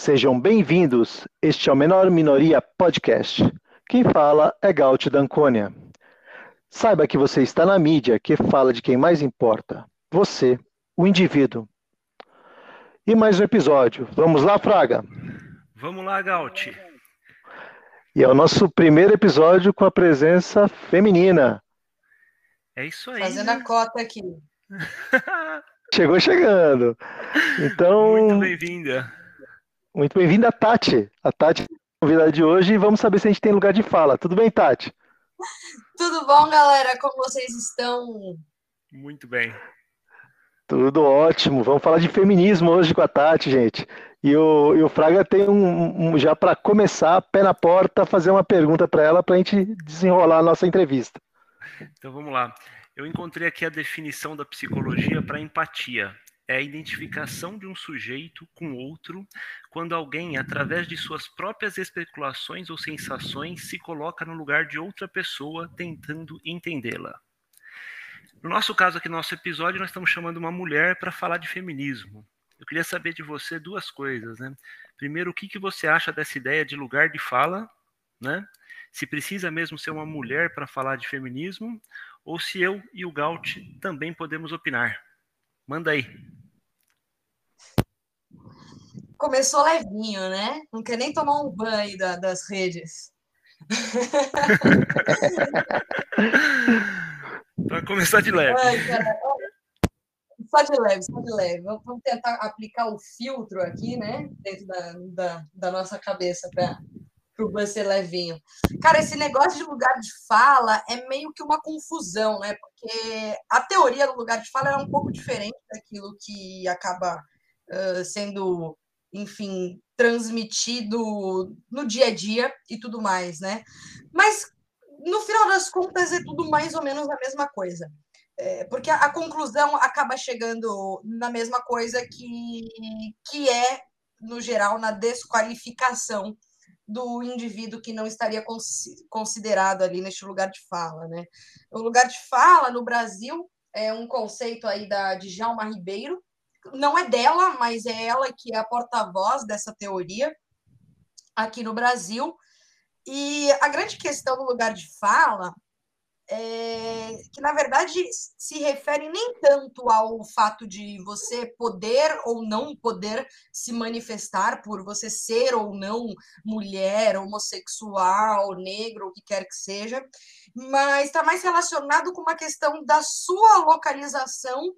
Sejam bem-vindos. Este é o Menor Minoria Podcast. Quem fala é Gaut Dancônia. Saiba que você está na mídia que fala de quem mais importa, você, o indivíduo. E mais um episódio. Vamos lá, Fraga? Vamos lá, Gaut. E é o nosso primeiro episódio com a presença feminina. É isso aí. Fazendo a cota aqui. Chegou chegando. Então. Muito bem-vinda. Muito bem-vinda, Tati. A Tati é a convidada de hoje e vamos saber se a gente tem lugar de fala. Tudo bem, Tati? Tudo bom, galera? Como vocês estão? Muito bem. Tudo ótimo. Vamos falar de feminismo hoje com a Tati, gente. E o, e o Fraga tem um, um já para começar, pé na porta, fazer uma pergunta para ela para a gente desenrolar a nossa entrevista. Então vamos lá. Eu encontrei aqui a definição da psicologia para empatia. É a identificação de um sujeito com outro quando alguém, através de suas próprias especulações ou sensações, se coloca no lugar de outra pessoa tentando entendê-la. No nosso caso aqui, no nosso episódio, nós estamos chamando uma mulher para falar de feminismo. Eu queria saber de você duas coisas, né? Primeiro, o que, que você acha dessa ideia de lugar de fala, né? Se precisa mesmo ser uma mulher para falar de feminismo, ou se eu e o Gaut também podemos opinar. Manda aí. Começou levinho, né? Não quer nem tomar um banho da, das redes. para começar de leve. Ai, cara, só de leve, só de leve. Vamos tentar aplicar o filtro aqui, né? Dentro da, da, da nossa cabeça para o ban ser levinho. Cara, esse negócio de lugar de fala é meio que uma confusão, né? Porque a teoria do lugar de fala é um pouco diferente daquilo que acaba uh, sendo, enfim, transmitido no dia a dia e tudo mais, né? Mas no final das contas é tudo mais ou menos a mesma coisa é, porque a, a, conclusão acaba chegando na mesma coisa que, que é, no geral, na desqualificação do indivíduo que não estaria considerado ali neste lugar de fala. Né? O lugar de fala no Brasil é um conceito aí da Djalma Ribeiro, não é dela, mas é ela que é a porta-voz dessa teoria aqui no Brasil. E a grande questão do lugar de fala é, que na verdade se refere nem tanto ao fato de você poder ou não poder se manifestar por você ser ou não mulher, homossexual, negro, o que quer que seja, mas está mais relacionado com uma questão da sua localização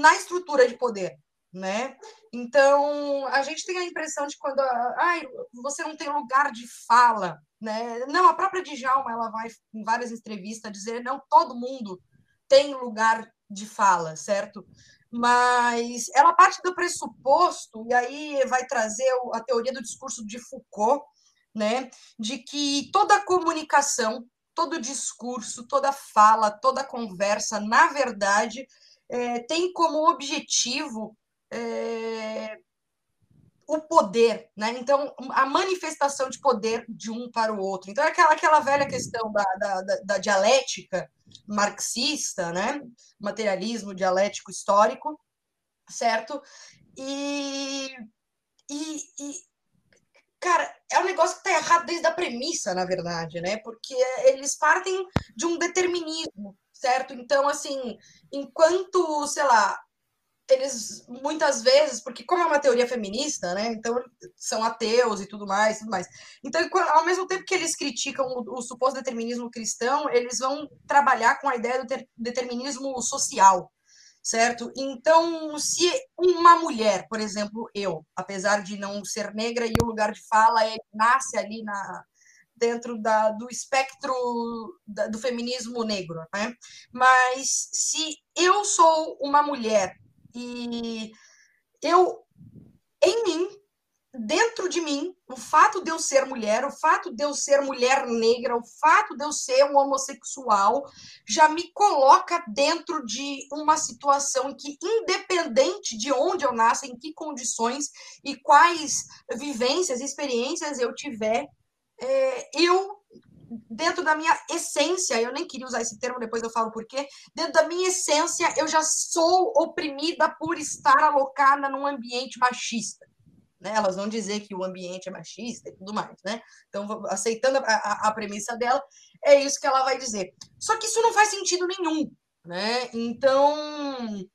na estrutura de poder né? Então, a gente tem a impressão de quando ai, você não tem lugar de fala, né? Não, a própria Djalma, ela vai em várias entrevistas dizer, não, todo mundo tem lugar de fala, certo? Mas ela parte do pressuposto, e aí vai trazer a teoria do discurso de Foucault, né? De que toda comunicação, todo discurso, toda fala, toda conversa, na verdade, é, tem como objetivo é, o poder, né? Então, a manifestação de poder de um para o outro. Então, é aquela, aquela velha questão da, da, da, dialética marxista, né? Materialismo dialético histórico, certo? E, e, e, cara, é um negócio que está errado desde a premissa, na verdade, né? Porque eles partem de um determinismo, certo? Então, assim, enquanto, sei lá, eles muitas vezes, porque como é uma teoria feminista, né? Então são ateus e tudo mais, tudo mais. Então, ao mesmo tempo que eles criticam o, o suposto determinismo cristão, eles vão trabalhar com a ideia do ter, determinismo social, certo? Então, se uma mulher, por exemplo, eu, apesar de não ser negra e o lugar de fala é nasce ali na dentro da, do espectro da, do feminismo negro, né? Mas se eu sou uma mulher e eu, em mim, dentro de mim, o fato de eu ser mulher, o fato de eu ser mulher negra, o fato de eu ser um homossexual, já me coloca dentro de uma situação que, independente de onde eu nasço, em que condições e quais vivências, experiências eu tiver, é, eu dentro da minha essência, eu nem queria usar esse termo, depois eu falo por quê, dentro da minha essência, eu já sou oprimida por estar alocada num ambiente machista, né? Elas vão dizer que o ambiente é machista e tudo mais, né? Então, aceitando a, a, a premissa dela, é isso que ela vai dizer. Só que isso não faz sentido nenhum, né? Então,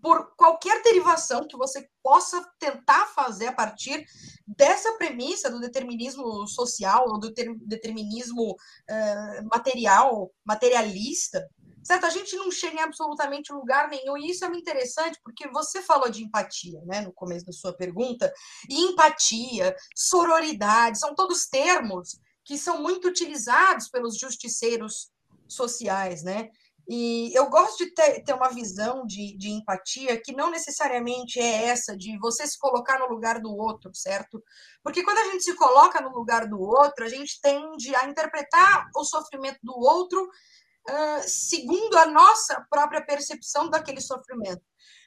por qualquer derivação que você possa tentar fazer a partir dessa premissa do determinismo social ou do determinismo uh, material, materialista, certo? A gente não chega em absolutamente lugar nenhum, e isso é interessante, porque você falou de empatia, né, no começo da sua pergunta, e empatia, sororidade, são todos termos que são muito utilizados pelos justiceiros sociais, né? E eu gosto de ter, ter uma visão de, de empatia que não necessariamente é essa de você se colocar no lugar do outro, certo? Porque quando a gente se coloca no lugar do outro, a gente tende a interpretar o sofrimento do outro uh, segundo a nossa própria percepção daquele sofrimento.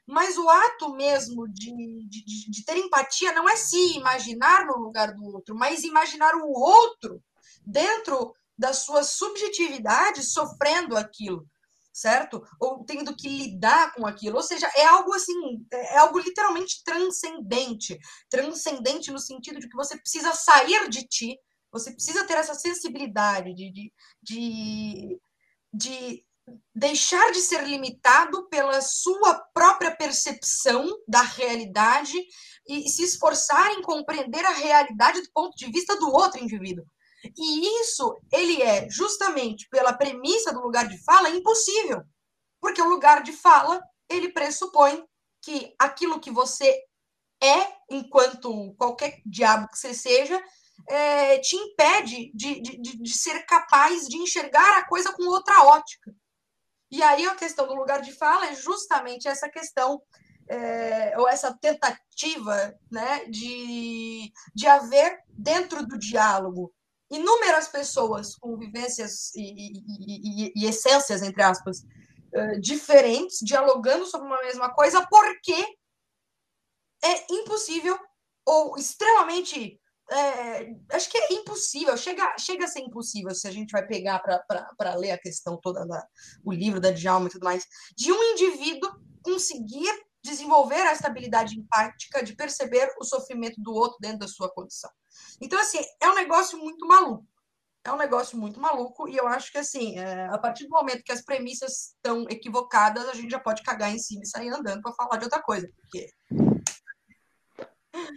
Mas o ato mesmo de, de, de ter empatia não é se imaginar no lugar do outro, mas imaginar o outro dentro da sua subjetividade sofrendo aquilo certo? Ou tendo que lidar com aquilo. Ou seja, é algo assim, é algo literalmente transcendente. Transcendente no sentido de que você precisa sair de ti, você precisa ter essa sensibilidade de, de, de, de deixar de ser limitado pela sua própria percepção da realidade e se esforçar em compreender a realidade do ponto de vista do outro indivíduo. E isso, ele é justamente pela premissa do lugar de fala impossível. Porque o lugar de fala, ele pressupõe que aquilo que você é, enquanto qualquer diabo que você seja, é, te impede de, de, de ser capaz de enxergar a coisa com outra ótica. E aí a questão do lugar de fala é justamente essa questão, é, ou essa tentativa né, de, de haver dentro do diálogo inúmeras pessoas com vivências e, e, e, e essências, entre aspas, uh, diferentes, dialogando sobre uma mesma coisa, porque é impossível ou extremamente. É, acho que é impossível, chega, chega a ser impossível se a gente vai pegar para ler a questão toda, da, o livro da Djalma e tudo mais, de um indivíduo conseguir desenvolver a estabilidade empática de perceber o sofrimento do outro dentro da sua condição. Então, assim, é um negócio muito maluco. É um negócio muito maluco, e eu acho que, assim, é, a partir do momento que as premissas estão equivocadas, a gente já pode cagar em cima e sair andando para falar de outra coisa. Porque...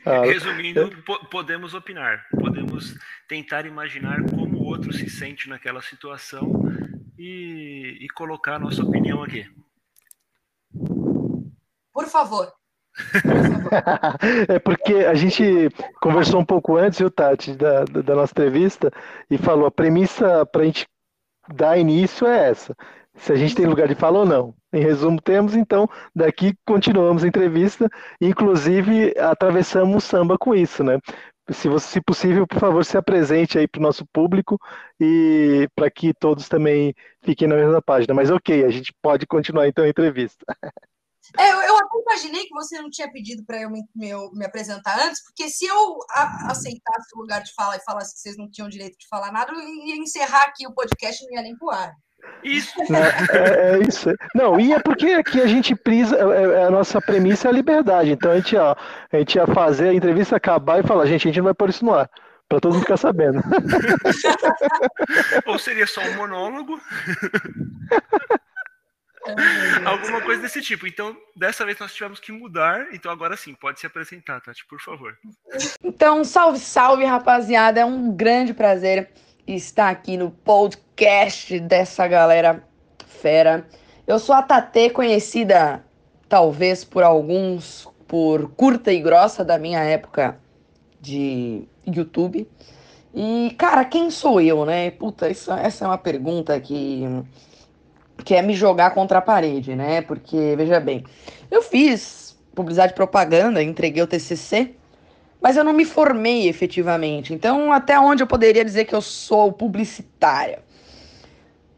Ah, Resumindo, podemos opinar, podemos tentar imaginar como o outro se sente naquela situação e, e colocar a nossa opinião aqui. Por favor. é porque a gente conversou um pouco antes, viu, Tati, da, da nossa entrevista, e falou: a premissa para a gente dar início é essa. Se a gente tem lugar de fala ou não. Em resumo, temos, então, daqui continuamos a entrevista, inclusive atravessamos o samba com isso, né? Se, você, se possível, por favor, se apresente aí para o nosso público e para que todos também fiquem na mesma página. Mas ok, a gente pode continuar então a entrevista. É, eu, eu, até imaginei que você não tinha pedido para eu me, me, me, apresentar antes, porque se eu a, aceitasse o lugar de fala e falasse que vocês não tinham direito de falar nada, eu ia encerrar aqui o podcast e não ia nem pro ar. Isso. É, é, isso. Não, e é porque aqui a gente prisa, é, é, a nossa premissa é a liberdade. Então a gente, ó, a gente ia fazer a entrevista acabar e falar, gente, a gente não vai pôr isso no ar. Pra todo mundo ficar sabendo. Ou seria só um monólogo. Alguma coisa desse tipo. Então, dessa vez nós tivemos que mudar. Então, agora sim, pode se apresentar, Tati, por favor. Então, salve, salve, rapaziada. É um grande prazer estar aqui no podcast dessa galera fera. Eu sou a Tate, conhecida talvez por alguns por curta e grossa da minha época de YouTube. E, cara, quem sou eu, né? Puta, isso, essa é uma pergunta que que é me jogar contra a parede, né? Porque, veja bem, eu fiz publicidade e propaganda, entreguei o TCC, mas eu não me formei efetivamente. Então, até onde eu poderia dizer que eu sou publicitária?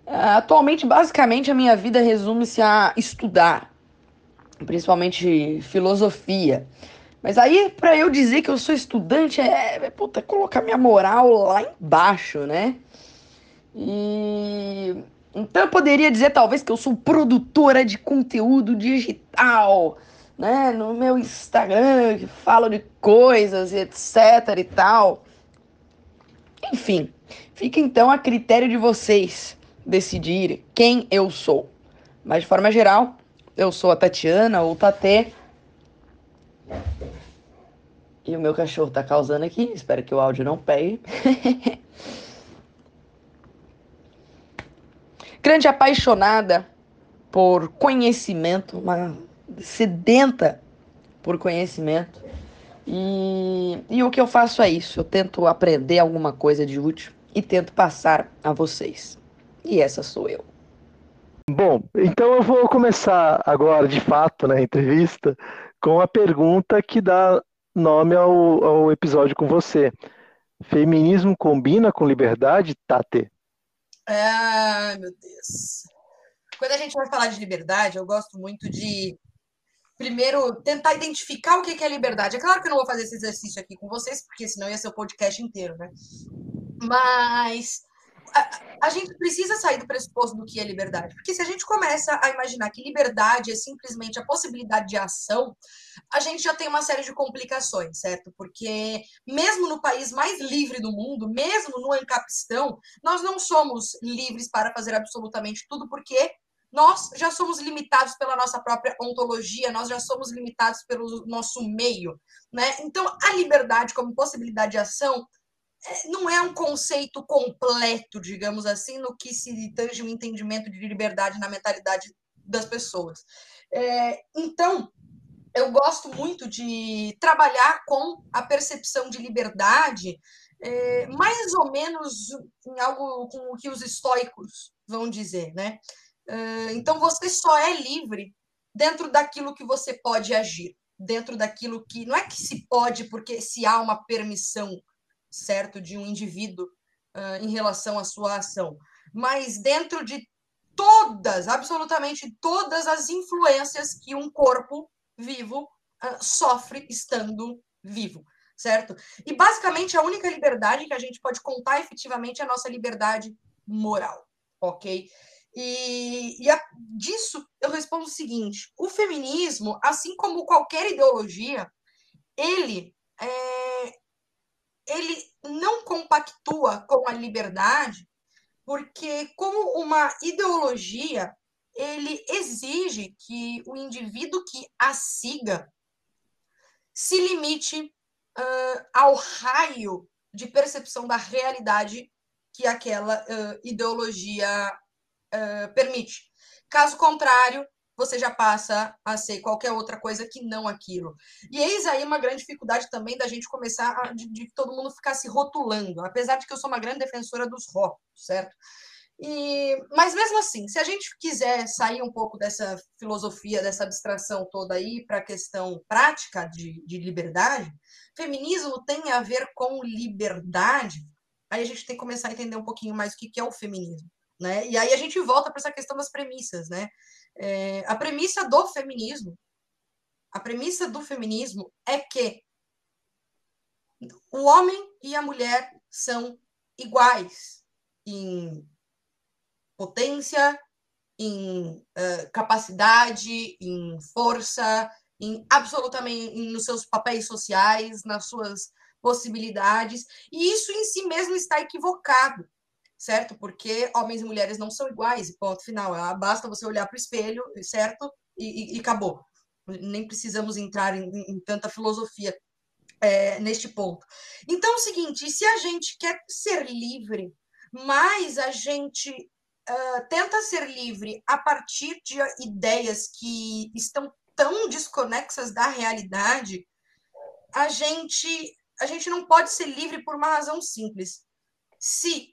Atualmente, basicamente, a minha vida resume-se a estudar, principalmente filosofia. Mas aí, para eu dizer que eu sou estudante, é, é puta, colocar minha moral lá embaixo, né? E então eu poderia dizer talvez que eu sou produtora de conteúdo digital, né, no meu Instagram, que falo de coisas, etc e tal. Enfim, fica então a critério de vocês decidir quem eu sou. Mas de forma geral, eu sou a Tatiana ou Tatê. E o meu cachorro tá causando aqui, espero que o áudio não pegue. Grande apaixonada por conhecimento, uma sedenta por conhecimento. E, e o que eu faço é isso: eu tento aprender alguma coisa de útil e tento passar a vocês. E essa sou eu. Bom, então eu vou começar agora, de fato, na entrevista, com a pergunta que dá nome ao, ao episódio com você. Feminismo combina com liberdade, Tate? Ai, meu Deus. Quando a gente vai falar de liberdade, eu gosto muito de primeiro tentar identificar o que é liberdade. É claro que eu não vou fazer esse exercício aqui com vocês, porque senão ia ser o podcast inteiro, né? Mas a, a, gente precisa sair do pressuposto do que é liberdade. Porque se a gente começa a imaginar que liberdade é simplesmente a possibilidade de ação, a gente já tem uma série de complicações, certo? Porque mesmo no país mais livre do mundo, mesmo no Ancapistão, nós não somos livres para fazer absolutamente tudo, porque nós já somos limitados pela nossa própria ontologia, nós já somos limitados pelo nosso meio, né? Então, a liberdade como possibilidade de ação não é um conceito completo, digamos assim, no que se tange o um entendimento de liberdade na mentalidade das pessoas. É, então, eu gosto muito de trabalhar com a percepção de liberdade, é, mais ou menos em algo com o que os estoicos vão dizer, né? É, então, você só é livre dentro daquilo que você pode agir, dentro daquilo que. Não é que se pode porque se há uma permissão certo de um indivíduo uh, em relação à sua ação, mas dentro de todas, absolutamente todas as influências que um corpo vivo uh, sofre estando vivo, certo? E basicamente a única liberdade que a gente pode contar efetivamente é a nossa liberdade moral, ok? E, e a, disso eu respondo o seguinte: o feminismo, assim como qualquer ideologia, ele é, ele não compactua com a liberdade, porque como uma ideologia, ele exige que o indivíduo que a siga se limite uh, ao raio de percepção da realidade que aquela uh, ideologia uh, permite. Caso contrário, você já passa a ser qualquer outra coisa que não aquilo. E eis aí uma grande dificuldade também da gente começar a, de, de todo mundo ficar se rotulando, apesar de que eu sou uma grande defensora dos rótulos, certo? E, mas mesmo assim, se a gente quiser sair um pouco dessa filosofia, dessa abstração toda aí para a questão prática de, de liberdade, feminismo tem a ver com liberdade. Aí a gente tem que começar a entender um pouquinho mais o que, que é o feminismo. Né? E aí a gente volta para essa questão das premissas, né? É, a premissa do feminismo, a premissa do feminismo é que o homem e a mulher são iguais em potência, em uh, capacidade, em força, em absolutamente nos seus papéis sociais, nas suas possibilidades, e isso em si mesmo está equivocado certo? Porque homens e mulheres não são iguais, ponto final. Ah, basta você olhar para o espelho, certo? E, e, e, acabou. Nem precisamos entrar em, em tanta filosofia é, neste ponto. Então é o seguinte: se a gente quer ser livre, mas a gente uh, tenta ser livre a partir de ideias que estão tão desconexas da realidade, a gente a gente não pode ser livre por uma razão simples. Se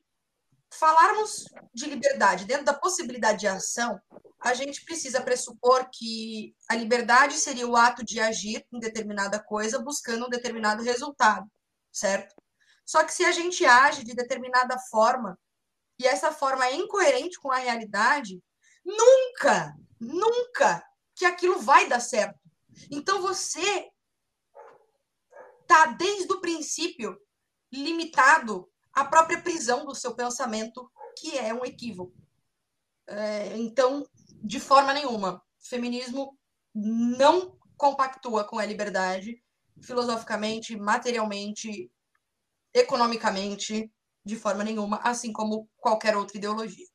falarmos de liberdade dentro da possibilidade de ação, a gente precisa pressupor que a liberdade seria o ato de agir em determinada coisa buscando um determinado resultado, certo? Só que se a gente age de determinada forma e essa forma é incoerente com a realidade, nunca, nunca que aquilo vai dar certo. Então você tá desde o princípio limitado a própria prisão do seu pensamento, que é um equívoco. É, então, de forma nenhuma, feminismo não compactua com a liberdade, filosoficamente, materialmente, economicamente, de forma nenhuma, assim como qualquer outra ideologia.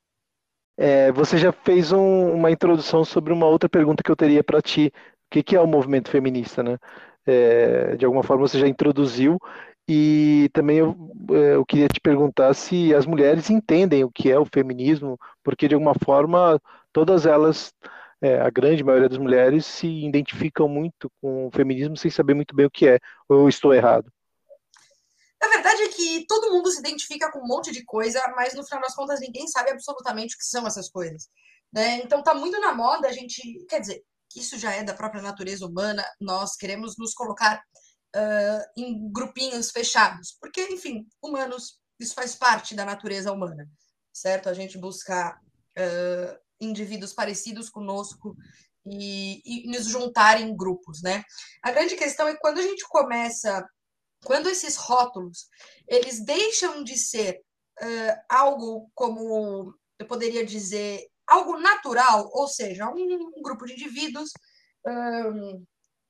É, você já fez um, uma introdução sobre uma outra pergunta que eu teria para ti. O que, que, é o movimento feminista, né? É, de alguma forma você já introduziu e também eu, é, eu, queria te perguntar se as mulheres entendem o que é o feminismo, porque de alguma forma todas elas, é, a grande maioria das mulheres, se identificam muito com o feminismo sem saber muito bem o que é. Ou eu estou errado? A verdade é que todo mundo se identifica com um monte de coisa, mas no final das contas ninguém sabe absolutamente o que são essas coisas. Né? Então tá muito na moda a gente. Quer dizer, isso já é da própria natureza humana, nós queremos nos colocar uh, em grupinhos fechados, porque, enfim, humanos, isso faz parte da natureza humana, certo? A gente buscar uh, indivíduos parecidos conosco e, e nos juntar em grupos, né? A grande questão é quando a gente começa quando esses rótulos eles deixam de ser uh, algo como eu poderia dizer algo natural, ou seja, um, um grupo de indivíduos um,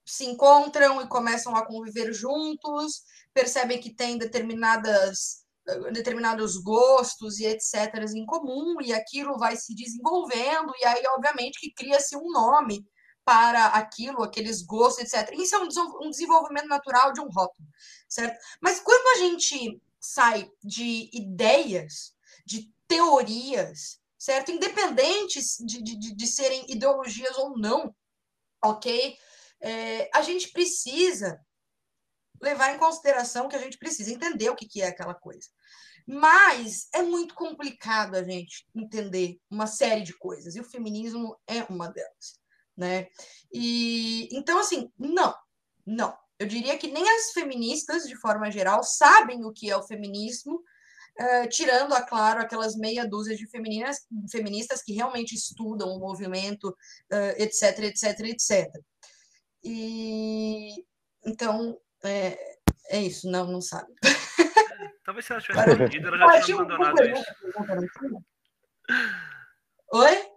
se encontram e começam a conviver juntos, percebem que têm determinadas determinados gostos e etc em comum e aquilo vai se desenvolvendo e aí obviamente que cria-se um nome para aquilo, aqueles gostos, etc. Isso é um desenvolvimento natural de um rótulo, certo? Mas quando a gente sai de ideias, de teorias, certo? Independentes de, de, de serem ideologias ou não, ok? É, a gente precisa levar em consideração que a gente precisa entender o que, que é aquela coisa. Mas é muito complicado a gente entender uma série de coisas, e o feminismo é uma delas né? E então assim, não, não. Eu diria que nem as feministas, de forma geral, sabem o que é o feminismo, uh, tirando, é claro, aquelas meia dúzia de femininas, feministas que realmente estudam o movimento, uh, etc, etc, etc. E então é, é isso, não, não sabe. Talvez se ela tivesse respondido, ela já tinha abandonado isso. Oi?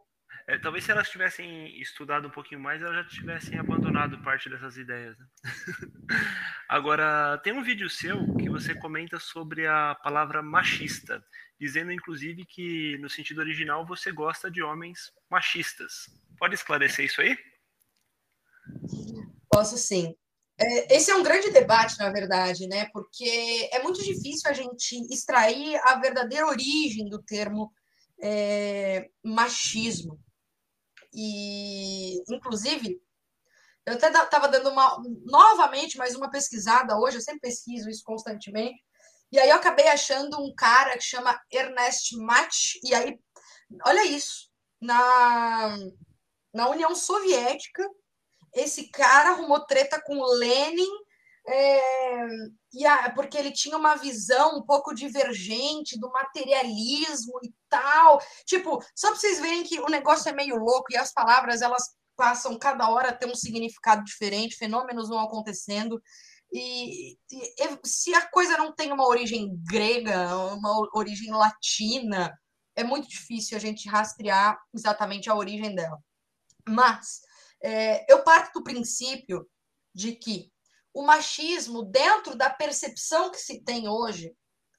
É, talvez se elas tivessem estudado um pouquinho mais, elas já tivessem abandonado parte dessas ideias. Né? Agora, tem um vídeo seu que você comenta sobre a palavra machista, dizendo inclusive que no sentido original você gosta de homens machistas. Pode esclarecer isso aí? Posso sim. É, esse é um grande debate, na verdade, né? Porque é muito difícil a gente extrair a verdadeira origem do termo é, machismo. E, inclusive, eu até estava dando uma, novamente mais uma pesquisada hoje, eu sempre pesquiso isso constantemente, e aí eu acabei achando um cara que chama Ernest Mach, e aí, olha isso, na, na União Soviética, esse cara arrumou treta com Lenin, é, e a, porque ele tinha uma visão um pouco divergente do materialismo e tal. Tipo, só para vocês verem que o negócio é meio louco e as palavras elas passam cada hora a ter um significado diferente, fenômenos vão acontecendo. E, e se a coisa não tem uma origem grega, uma origem latina, é muito difícil a gente rastrear exatamente a origem dela. Mas é, eu parto do princípio de que o machismo dentro da percepção que se tem hoje,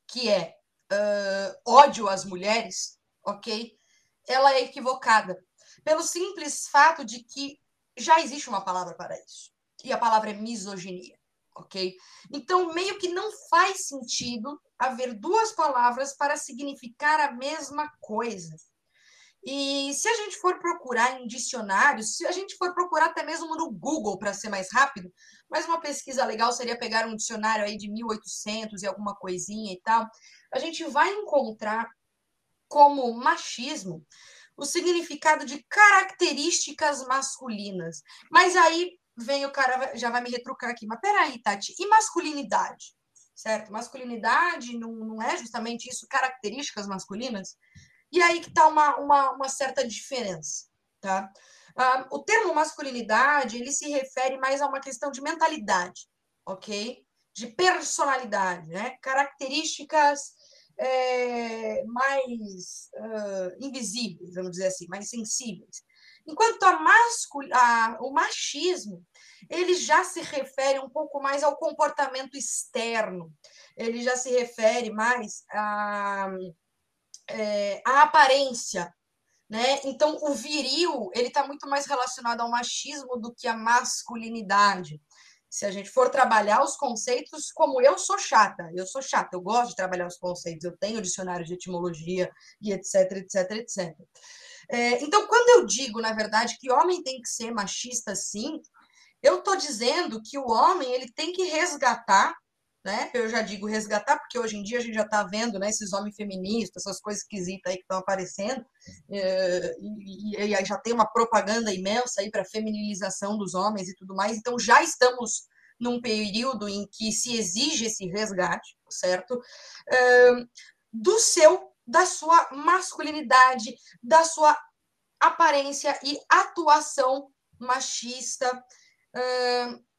que é uh, ódio às mulheres, ok? Ela é equivocada. Pelo simples fato de que já existe uma palavra para isso. E a palavra é misoginia, ok? Então, meio que não faz sentido haver duas palavras para significar a mesma coisa. E se a gente for procurar em dicionários, se a gente for procurar até mesmo no Google para ser mais rápido, mas uma pesquisa legal seria pegar um dicionário aí de 1800 e alguma coisinha e tal, a gente vai encontrar como machismo o significado de características masculinas. Mas aí vem o cara, já vai me retrucar aqui, mas peraí, Tati, e masculinidade? Certo? Masculinidade não, não é justamente isso, características masculinas? E aí que está uma, uma, uma, certa diferença, tá? Ah, o termo masculinidade, ele se refere mais a uma questão de mentalidade, ok? De personalidade, né? Características é, mais uh, invisíveis, vamos dizer assim, mais sensíveis. Enquanto a mascul... a... o machismo, ele já se refere um pouco mais ao comportamento externo, ele já se refere mais à, é, à aparência, né? Então, o viril ele está muito mais relacionado ao machismo do que à masculinidade. Se a gente for trabalhar os conceitos, como eu sou chata, eu sou chata, eu gosto de trabalhar os conceitos, eu tenho dicionário de etimologia e etc, etc, etc. É, então, quando eu digo, na verdade, que homem tem que ser machista, sim, eu estou dizendo que o homem ele tem que resgatar né? Eu já digo resgatar, porque hoje em dia a gente já está vendo né, esses homens feministas, essas coisas esquisitas aí que estão aparecendo, eh, e, aí já tem uma propaganda imensa aí para feminilização dos homens e tudo mais, então já estamos num período em que se exige esse resgate, certo? do seu, da sua masculinidade, da sua aparência e atuação machista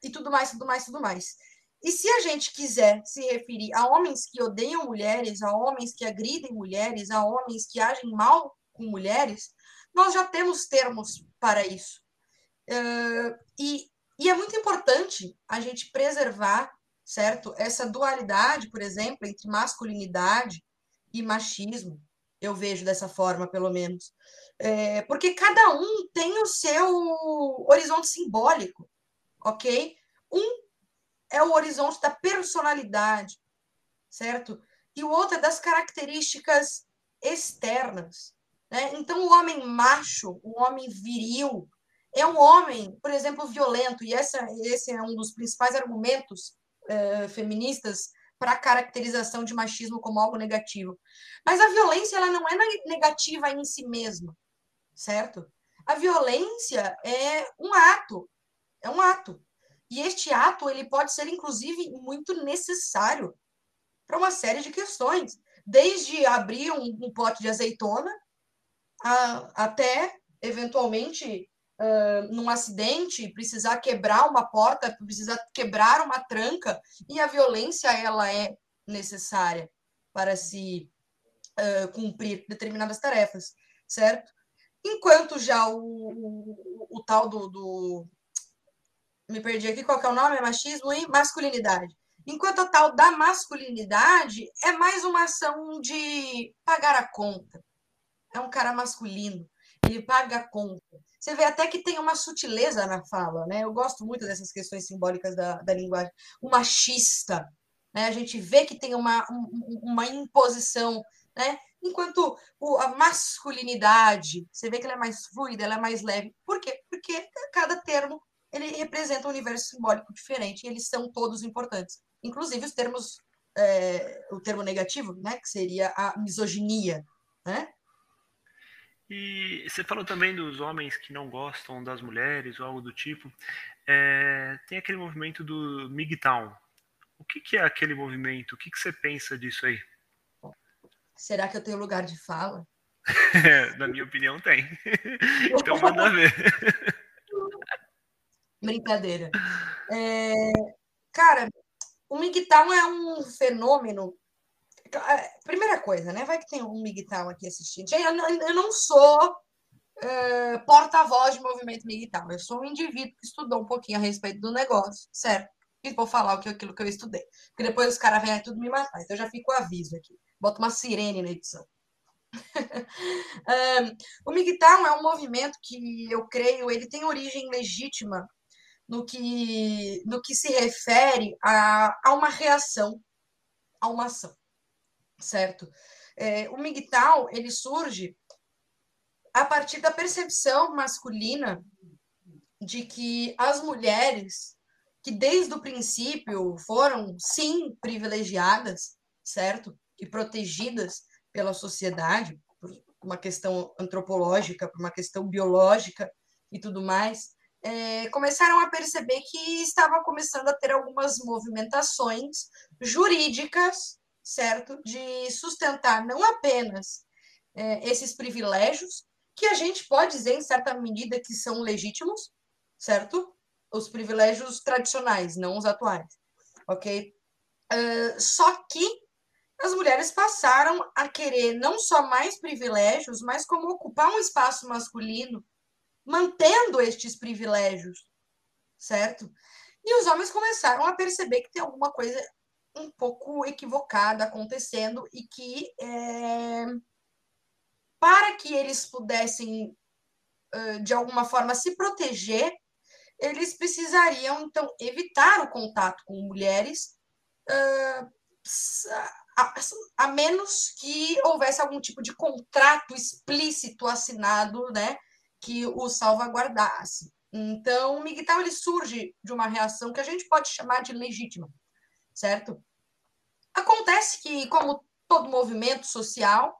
e tudo mais, tudo mais, tudo mais. E se a gente quiser se referir a homens que odeiam mulheres, a homens que agridem mulheres, a homens que agem mal com mulheres, nós já temos termos para isso. Uh, e, e é muito importante a gente preservar, certo? Essa dualidade, por exemplo, entre masculinidade e machismo. Eu vejo dessa forma, pelo menos. É, porque cada um tem o seu horizonte simbólico, ok? Um é o horizonte da personalidade, certo? E o outro é das características externas. Né? Então, o homem macho, o homem viril, é um homem, por exemplo, violento, e essa, esse é um dos principais argumentos eh, feministas para a caracterização de machismo como algo negativo. Mas a violência ela não é negativa em si mesma, certo? A violência é um ato, é um ato. E este ato ele pode ser, inclusive, muito necessário para uma série de questões, desde abrir um, um pote de azeitona a, até, eventualmente, uh, num acidente, precisar quebrar uma porta, precisar quebrar uma tranca, e a violência ela é necessária para se uh, cumprir determinadas tarefas, certo? Enquanto já o, o, o tal do, do me perdi aqui, qual que é o nome? É machismo e masculinidade. Enquanto a tal da masculinidade é mais uma ação de pagar a conta. É um cara masculino, ele paga a conta. Você vê até que tem uma sutileza na fala, né? Eu gosto muito dessas questões simbólicas da, da linguagem. O machista, né? A gente vê que tem uma, uma imposição, né? Enquanto a masculinidade, você vê que ela é mais fluida, ela é mais leve. Por quê? Porque cada termo ele representa um universo simbólico diferente e eles são todos importantes. Inclusive os termos, é, o termo negativo, né, que seria a misoginia, né? E você falou também dos homens que não gostam das mulheres ou algo do tipo. É, tem aquele movimento do MGTOW. O que, que, é aquele movimento? O que, que você pensa disso aí? Será que eu tenho lugar de fala? Na minha opinião, tem. então manda ver. Brincadeira. É, cara, o MGTOW é um fenômeno. É, primeira coisa, né? Vai que tem um MGTOW aqui assistindo. Eu não, sou é, porta-voz de movimento MGTOW. Eu sou um indivíduo que estudou um pouquinho a respeito do negócio, certo? E vou falar o que, aquilo que eu estudei. Porque depois os caras vêm tudo me matar. Então eu já fico o aviso aqui. Boto uma sirene na edição. um, o MGTOW é um movimento que eu creio, ele tem origem legítima no que, no que se refere a, a uma reação, a uma ação, certo? É, o MGTOW, ele surge a partir da percepção masculina de que as mulheres, que desde o princípio foram, sim, privilegiadas, certo? E protegidas pela sociedade, por uma questão antropológica, por uma questão biológica e tudo mais, é, começaram a perceber que estava começando a ter algumas movimentações jurídicas, certo? De sustentar não apenas é, esses privilégios, que a gente pode dizer, em certa medida, que são legítimos, certo? Os privilégios tradicionais, não os atuais, ok? Uh, só que as mulheres passaram a querer não só mais privilégios, mas como ocupar um espaço masculino mantendo estes privilégios, certo? E os homens começaram a perceber que tem alguma coisa um pouco equivocada acontecendo e que é, para que eles pudessem de alguma forma se proteger, eles precisariam então evitar o contato com mulheres a, menos que houvesse algum tipo de contrato explícito assinado, né, que o salvaguardasse. Então, o Miguel ele surge de uma reação que a gente pode chamar de legítima, certo? Acontece que, como todo movimento social,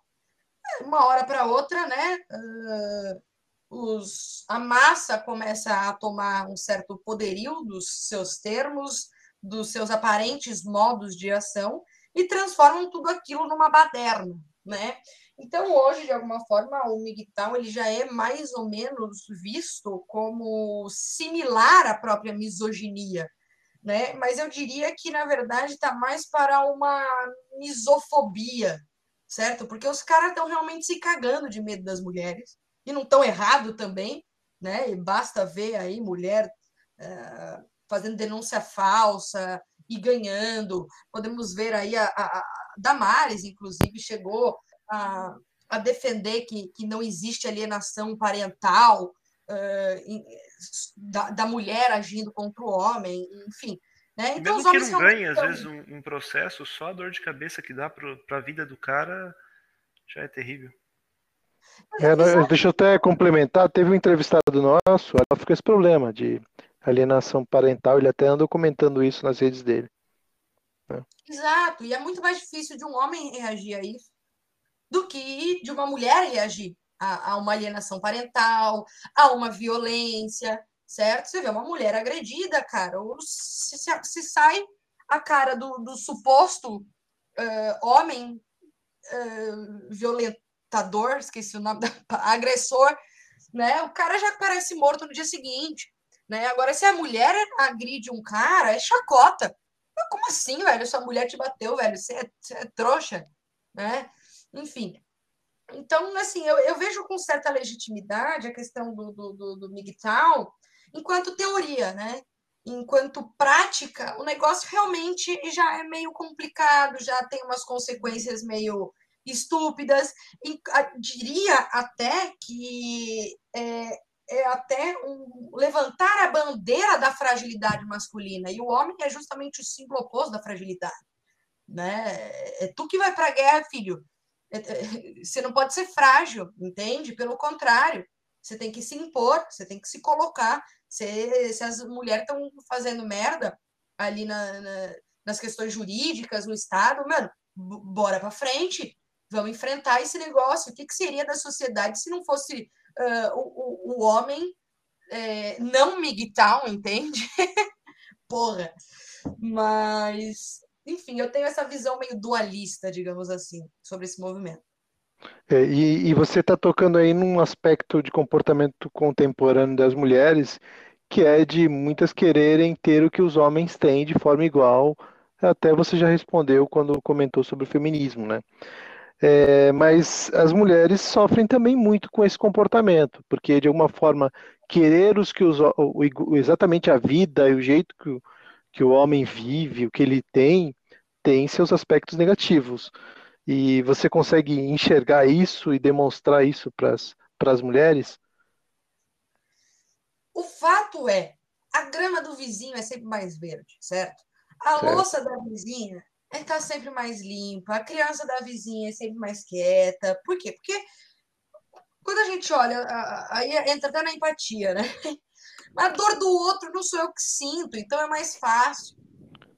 uma hora para outra, né, uh, os, a massa começa a tomar um certo poderio dos seus termos, dos seus aparentes modos de ação e transformam tudo aquilo numa baderna, né? Então, hoje, de alguma forma, o MGTOW ele já é mais ou menos visto como similar à própria misoginia, né? Mas eu diria que, na verdade, está mais para uma misofobia, certo? Porque os caras estão realmente se cagando de medo das mulheres, e não estão errado também, né? E basta ver aí mulher uh, fazendo denúncia falsa e ganhando. Podemos ver aí a, a, a Damares, inclusive, chegou a, a defender que, que não existe alienação parental uh, da, da mulher agindo contra o homem, enfim. Né? Então, Mesmo que não ganhe, às vezes, um, um, processo, só a dor de cabeça que dá para a vida do cara já é terrível. É, deixa eu até complementar, teve um entrevistado nosso, ela ficou esse problema de alienação parental, ele até andou comentando isso nas redes dele. Né? Exato, e é muito mais difícil de um homem reagir a isso do que de uma mulher reagir a, a uma alienação parental, a uma violência, certo? Você vê uma mulher agredida, cara, ou se, se, se sai a cara do, do suposto uh, homem uh, violentador, esqueci o nome, da, agressor, né? O cara já parece morto no dia seguinte, né? Agora, se a mulher agride um cara, é chacota. Como assim, velho? Sua mulher te bateu, velho? Você é, é trouxa, né? Enfim. Então, assim, eu, eu, vejo com certa legitimidade a questão do, do, do, do MGTOW enquanto teoria, né? Enquanto prática, o negócio realmente já é meio complicado, já tem umas consequências meio estúpidas. E, a, diria até que é, é até um, levantar a bandeira da fragilidade masculina. E o homem é justamente o símbolo oposto da fragilidade. Né? É tu que vai para a guerra, filho. Você não pode ser frágil, entende? Pelo contrário, você tem que se impor, você tem que se colocar. Se, as mulheres estão fazendo merda ali na, na, nas questões jurídicas, no Estado, mano, bora para frente, vamos enfrentar esse negócio. O que, que seria da sociedade se não fosse uh, o, o, o, homem é, não migtal, entende? Porra! Mas enfim, eu tenho essa visão meio dualista, digamos assim, sobre esse movimento. É, e, e, você está tocando aí num aspecto de comportamento contemporâneo das mulheres, que é de muitas quererem ter o que os homens têm de forma igual. Até você já respondeu quando comentou sobre o feminismo, né? É, mas as mulheres sofrem também muito com esse comportamento, porque de alguma forma querer os que os, exatamente a vida e o jeito que que o homem vive, o que ele tem, tem seus aspectos negativos. E você consegue enxergar isso e demonstrar isso para as mulheres? O fato é, a grama do vizinho é sempre mais verde, certo? A certo. louça da vizinha está sempre mais limpa, a criança da vizinha é sempre mais quieta. Por quê? Porque quando a gente olha, aí entra até na empatia, né? A dor do outro não sou eu que sinto, então é mais fácil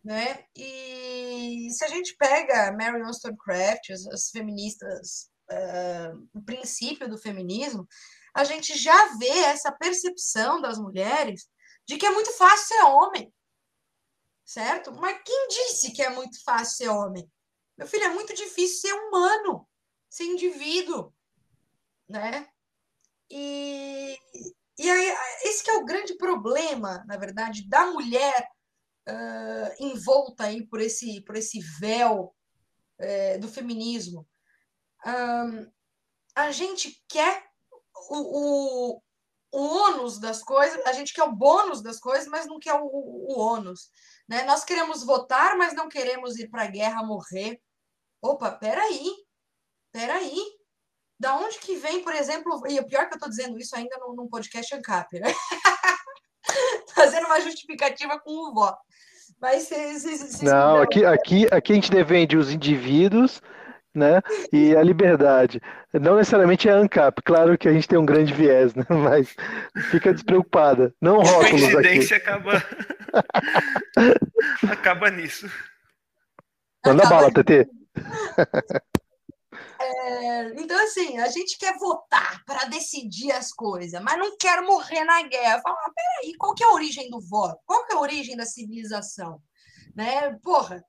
né? E se a gente pega Mary Wollstonecraft, as, as feministas, uh, o princípio do feminismo, a gente já vê essa percepção das mulheres de que é muito fácil ser homem, certo? Mas quem disse que é muito fácil ser homem? Meu filho, é muito difícil ser humano, ser indivíduo, né? E, e aí, esse é o grande problema, na verdade, da mulher uh, envolta aí por esse, por esse véu uh, do feminismo. Um, a gente quer o, o, o ônus das coisas, a gente quer o bônus das coisas, mas não quer o, o, o ônus. Né? Nós queremos votar, mas não queremos ir para a guerra morrer. Opa, peraí, peraí. Da onde que vem, por exemplo, e o pior que eu estou dizendo isso ainda num, num podcast ANCAP, né? Fazendo uma justificativa com o voto. Mas vocês, Não, aqui, aqui, aqui a gente defende os indivíduos né? E a liberdade. Não necessariamente é ANCAP, claro que a gente tem um grande viés, né? Mas fica despreocupada. Não rótulos aqui. A coincidência acaba acaba nisso. Manda acaba... bala, TT. É, então, assim, a gente quer votar para decidir as coisas, mas não quer morrer na guerra. Fala, ah, peraí, qual que é a origem do voto? Qual que é a origem da civilização? Né? Porra,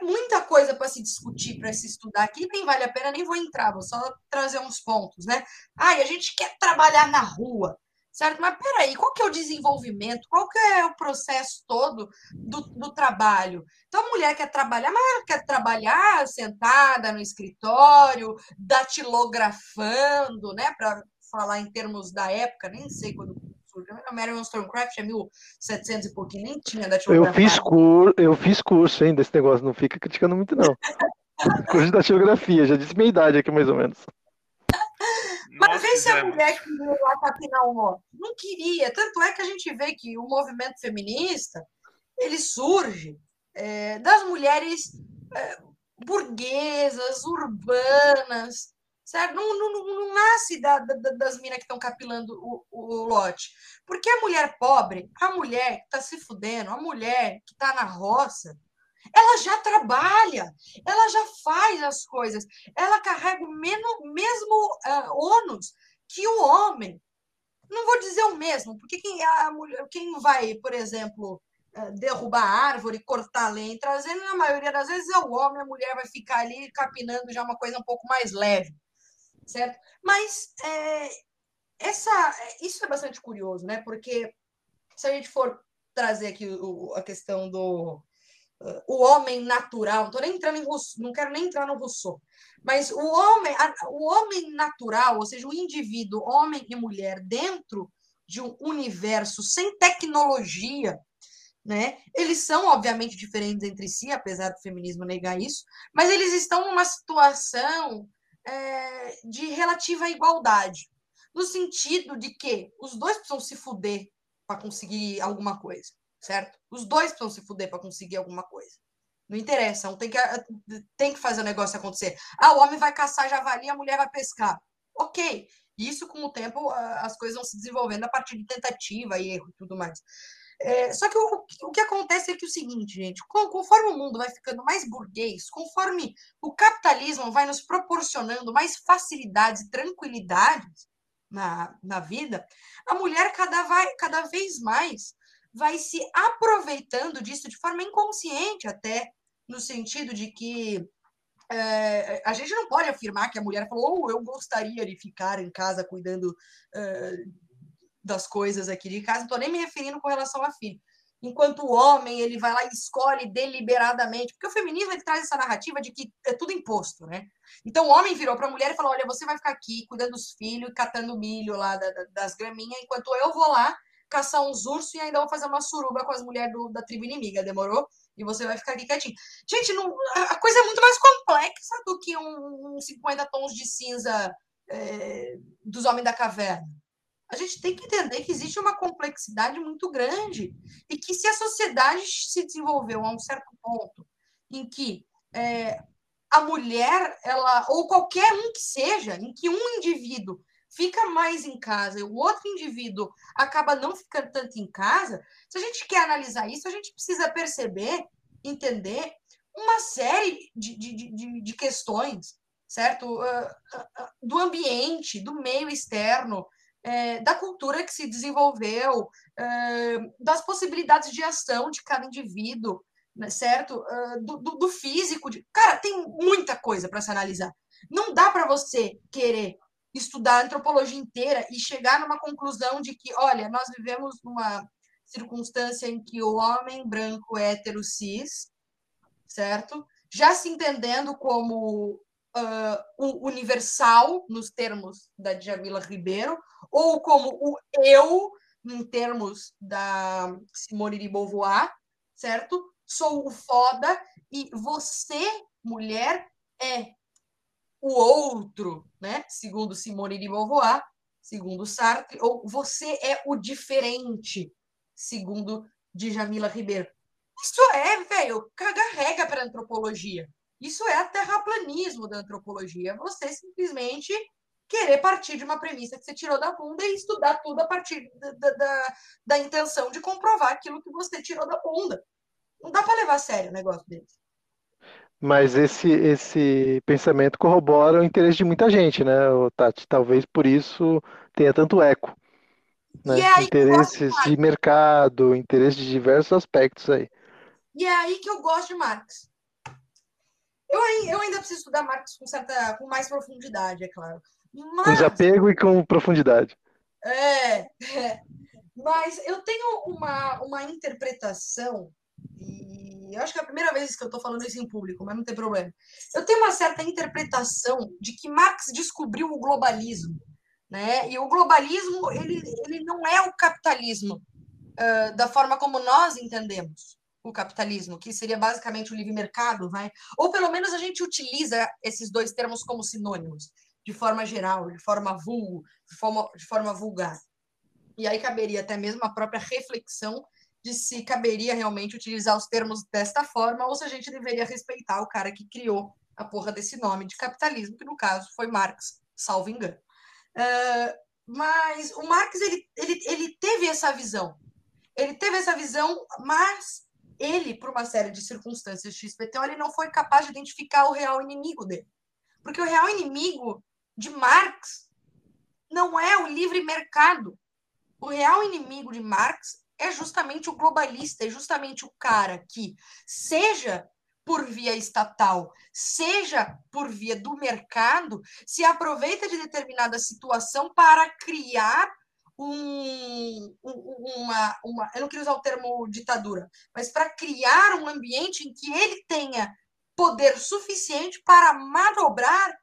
é muita coisa para se discutir, para se estudar aqui, nem vale a pena, nem vou entrar, vou só trazer uns pontos, né? Ai, a gente quer trabalhar na rua, certo? Mas peraí, qual que é o desenvolvimento? Qual que é o processo todo do, do trabalho? Então, a mulher quer trabalhar, mas ela quer trabalhar sentada no escritório, datilografando, né? Para falar em termos da época, nem sei quando a Marion Stormcraft é 1700 e pouquinho, nem tinha datilografia. Eu fiz, cur... eu fiz curso hein, desse negócio, não fica criticando muito, não. curso de datilografia, já disse minha idade aqui, mais ou menos. Mas vê se a mulher queria lá capinar o. Não queria. Tanto é que a gente vê que o movimento feminista ele surge é, das mulheres é, burguesas, urbanas, certo? Não, não, não nasce da, da, das minas que estão capilando o, o, lote. Porque a mulher pobre, a mulher que está se fudendo, a mulher que está na roça, ela já trabalha, ela já faz as coisas, ela carrega o mesmo, mesmo uh, ônus que o homem. Não vou dizer o mesmo, porque quem, a mulher, quem vai, por exemplo, derrubar a árvore, cortar lenha, trazendo, na maioria das vezes é o homem, a mulher vai ficar ali capinando já uma coisa um pouco mais leve certo? Mas é, essa, isso é bastante curioso, né? Porque se a gente for trazer aqui o, a questão do o homem natural, não tô nem entrando em Rousseau, não quero nem entrar no Rousseau, mas o homem, a, o homem natural, ou seja, o indivíduo, homem e mulher, dentro de um universo sem tecnologia, né? Eles são obviamente diferentes entre si, apesar do feminismo negar isso, mas eles estão numa situação é, de relativa igualdade, no sentido de que os dois precisam se fuder para conseguir alguma coisa, certo? Os dois precisam se fuder para conseguir alguma coisa. Não interessa, um tem que, tem que fazer o negócio acontecer. Ah, o homem vai caçar javali, a mulher vai pescar. Ok, isso com o tempo as coisas vão se desenvolvendo a partir de tentativa e erro e tudo mais. É, só que o, o que acontece é que o seguinte, gente, conforme o mundo vai ficando mais burguês, conforme o capitalismo vai nos proporcionando mais facilidades e tranquilidades na, na vida, a mulher cada, vai, cada vez mais vai se aproveitando disso de forma inconsciente, até no sentido de que é, a gente não pode afirmar que a mulher falou, oh, eu gostaria de ficar em casa cuidando é, das coisas aqui de casa, não estou nem me referindo com relação a filho. Enquanto o homem, ele vai lá e escolhe deliberadamente, porque o feminismo ele traz essa narrativa de que é tudo imposto, né? Então o homem virou para a mulher e falou: olha, você vai ficar aqui cuidando dos filhos, catando milho lá da, da, das graminhas, enquanto eu vou lá caçar uns ursos e ainda vou fazer uma suruba com as mulheres do, da tribo inimiga, demorou? E você vai ficar aqui quietinho. Gente, não, a coisa é muito mais complexa do que um, um 50 tons de cinza é, dos homens da caverna a gente tem que entender que existe uma complexidade muito grande e que se a sociedade se desenvolveu a um certo ponto em que é, a mulher, ela ou qualquer um que seja, em que um indivíduo fica mais em casa e o outro indivíduo acaba não ficando tanto em casa, se a gente quer analisar isso, a gente precisa perceber, entender uma série de, de, de, de questões, certo? Uh, uh, do ambiente, do meio externo, é, da cultura que se desenvolveu, é, das possibilidades de ação de cada indivíduo, né, certo? Do, do, do, físico. De... Cara, tem muita coisa para se analisar. Não dá para você querer estudar a antropologia inteira e chegar numa conclusão de que, olha, nós vivemos numa circunstância em que o homem branco hétero cis, certo? Já se entendendo como uh, universal, nos termos da Djamila Ribeiro, ou como o eu, em termos da Simone de Beauvoir, certo? Sou o foda e você, mulher, é o outro, né? Segundo Simone de Beauvoir, segundo Sartre, ou você é o diferente, segundo Djamila Ribeiro. Isso é, velho, caga-rega para antropologia. Isso é terraplanismo da antropologia. Você simplesmente querer partir de uma premissa que você tirou da bunda e estudar tudo a partir da, da, da intenção de comprovar aquilo que você tirou da bunda. Não dá para levar a sério o negócio desse. Mas esse, esse pensamento corrobora o interesse de muita gente, né, Tati? Talvez por isso tenha tanto eco. Né? É Interesses de mercado, interesses de diversos aspectos aí. E é aí que eu gosto de Marx. Eu, eu ainda preciso estudar Marx com, certa, com mais profundidade, é claro. Mas... Com desapego e com profundidade. É, é. Mas eu tenho uma, uma interpretação, e eu acho que é a primeira vez que eu estou falando isso em público, mas não tem problema. Eu tenho uma certa interpretação de que Marx descobriu o globalismo. Né? E o globalismo ele, ele não é o capitalismo uh, da forma como nós entendemos o capitalismo, que seria basicamente o livre mercado, vai? Ou pelo menos a gente utiliza esses dois termos como sinônimos, de forma geral, de forma vulgo, de forma, de forma vulgar. E aí caberia até mesmo a própria reflexão de se caberia realmente utilizar os termos desta forma ou se a gente deveria respeitar o cara que criou a porra desse nome de capitalismo, que no caso foi Marx, salvo engano. Uh, mas o Marx ele, ele, ele teve essa visão. Ele teve essa visão, mas ele, por uma série de circunstâncias XPTO, ele não foi capaz de identificar o real inimigo dele. Porque o real inimigo de Marx não é o livre mercado. O real inimigo de Marx é justamente o globalista, é justamente o cara que, seja por via estatal, seja por via do mercado, se aproveita de determinada situação para criar um, uma, uma. Eu não queria usar o termo ditadura, mas para criar um ambiente em que ele tenha poder suficiente para manobrar.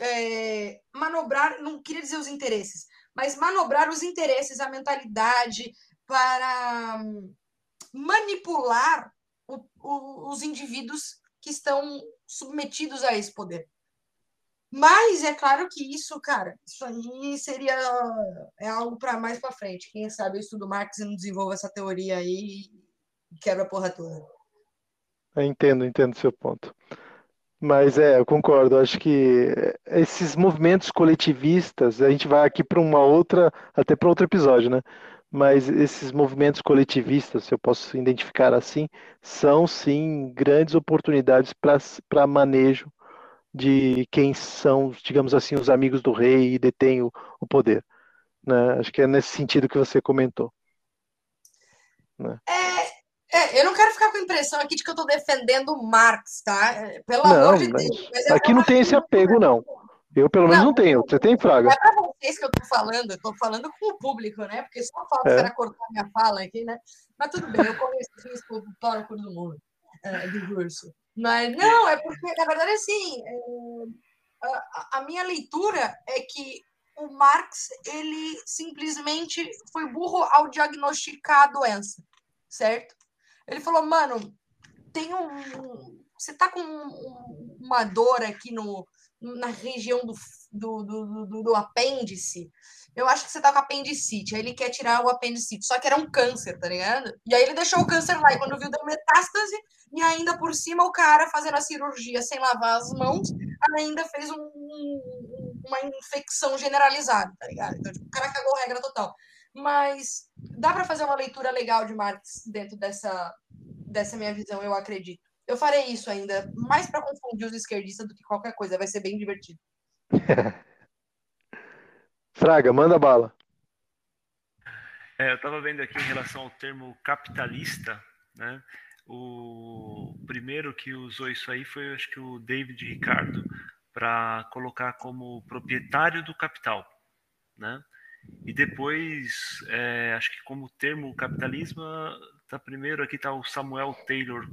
É, manobrar, não queria dizer os interesses, mas manobrar os interesses, a mentalidade, para manipular o, o, os indivíduos que estão submetidos a esse poder. Mas é claro que isso, cara, isso aí seria é algo para mais para frente. Quem sabe eu estudo Marx e não desenvolvo essa teoria aí e quebra a porra toda. Eu entendo, entendo seu ponto. Mas é, eu concordo. Acho que esses movimentos coletivistas, a gente vai aqui para uma outra, até para outro episódio, né? Mas esses movimentos coletivistas, se eu posso identificar assim, são sim grandes oportunidades para manejo de quem são, digamos assim, os amigos do rei e detêm o, o poder. Né? Acho que é nesse sentido que você comentou. Né? É, é, eu não quero ficar com a impressão aqui de que eu estou defendendo Marx, tá? É, pelo não, amor de Deus. aqui não tem esse apego, não. Eu, pelo menos, não, não tenho. Você tem, Fraga? É para vocês que eu estou falando, eu estou falando com o público, né? Porque só falta é. cortar minha fala aqui, né? Mas tudo bem, eu conheço isso o tóraco do mundo, é, do curso. Mas não, é porque, na verdade, assim, é, a, a minha leitura é que o Marx ele simplesmente foi burro ao diagnosticar a doença, certo? Ele falou, mano, tem um. Você tá com uma dor aqui no, na região do, do, do, do, do apêndice eu acho que você tá com apendicite. Aí ele quer tirar o apendicite. Só que era um câncer, tá ligado? E aí ele deixou o câncer lá. E quando viu, deu metástase. E ainda por cima, o cara fazendo a cirurgia sem lavar as mãos, ainda fez um, uma infecção generalizada, tá ligado? Então, tipo, o cara cagou regra total. Mas dá para fazer uma leitura legal de Marx dentro dessa, dessa minha visão, eu acredito. Eu farei isso ainda, mais para confundir os esquerdistas do que qualquer coisa. Vai ser bem divertido. Fraga, manda bala. É, eu estava vendo aqui em relação ao termo capitalista, né? O primeiro que usou isso aí foi, acho que o David Ricardo, para colocar como proprietário do capital, né? E depois, é, acho que como termo capitalismo, tá primeiro aqui está o Samuel Taylor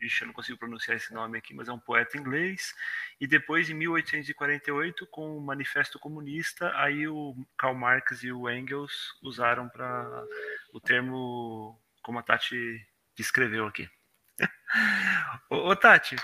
ixi, eu não consigo pronunciar esse nome aqui, mas é um poeta inglês. E depois, em 1848, com o Manifesto Comunista, aí o Karl Marx e o Engels usaram para o termo como a Tati descreveu aqui. ô, ô, Tati,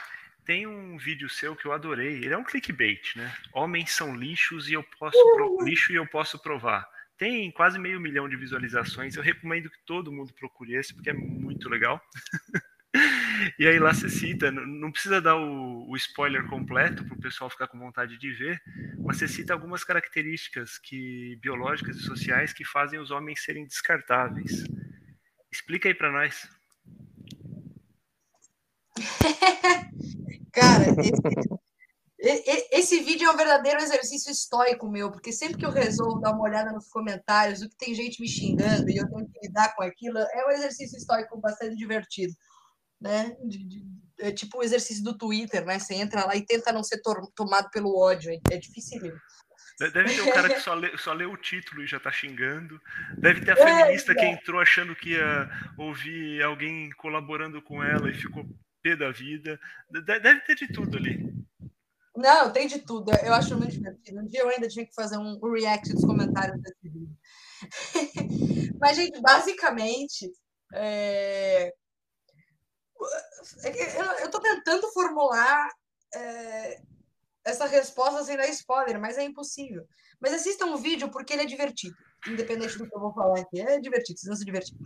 tem um vídeo seu que eu adorei. Ele é um clickbait, né? Homens são lixos e eu posso pro... lixo e eu posso provar. Tem quase meio milhão de visualizações. Eu recomendo que todo mundo procure esse, porque é muito legal. e aí lá você cita, não precisa dar o, o spoiler completo para o pessoal ficar com vontade de ver, mas você cita algumas características que biológicas e sociais que fazem os homens serem descartáveis. Explica aí para nós. Cara, esse, esse, vídeo é um verdadeiro exercício estoico meu, porque sempre que eu resolvo dar uma olhada nos comentários, o que tem gente me xingando e eu tenho que lidar com aquilo, é um exercício estoico bastante divertido. Né? De, de, é tipo o exercício do Twitter, né? Você entra lá e tenta não ser tomado pelo ódio, é, é difícil mesmo. Deve ter um cara que só lê, só lê o título e já tá xingando. Deve ter a feminista é, que entrou achando que ia ouvir alguém colaborando com ela e ficou pé da vida. Deve ter de tudo ali. Não, tem de tudo. Eu acho muito divertido. Um dia eu ainda tinha que fazer um react dos comentários desse vídeo. Mas, gente, basicamente, é... eu estou tentando formular é... essa resposta sem dar spoiler, mas é impossível. Mas assistam o vídeo porque ele é divertido independente do que eu vou falar aqui. É divertido, vocês vão se divertir.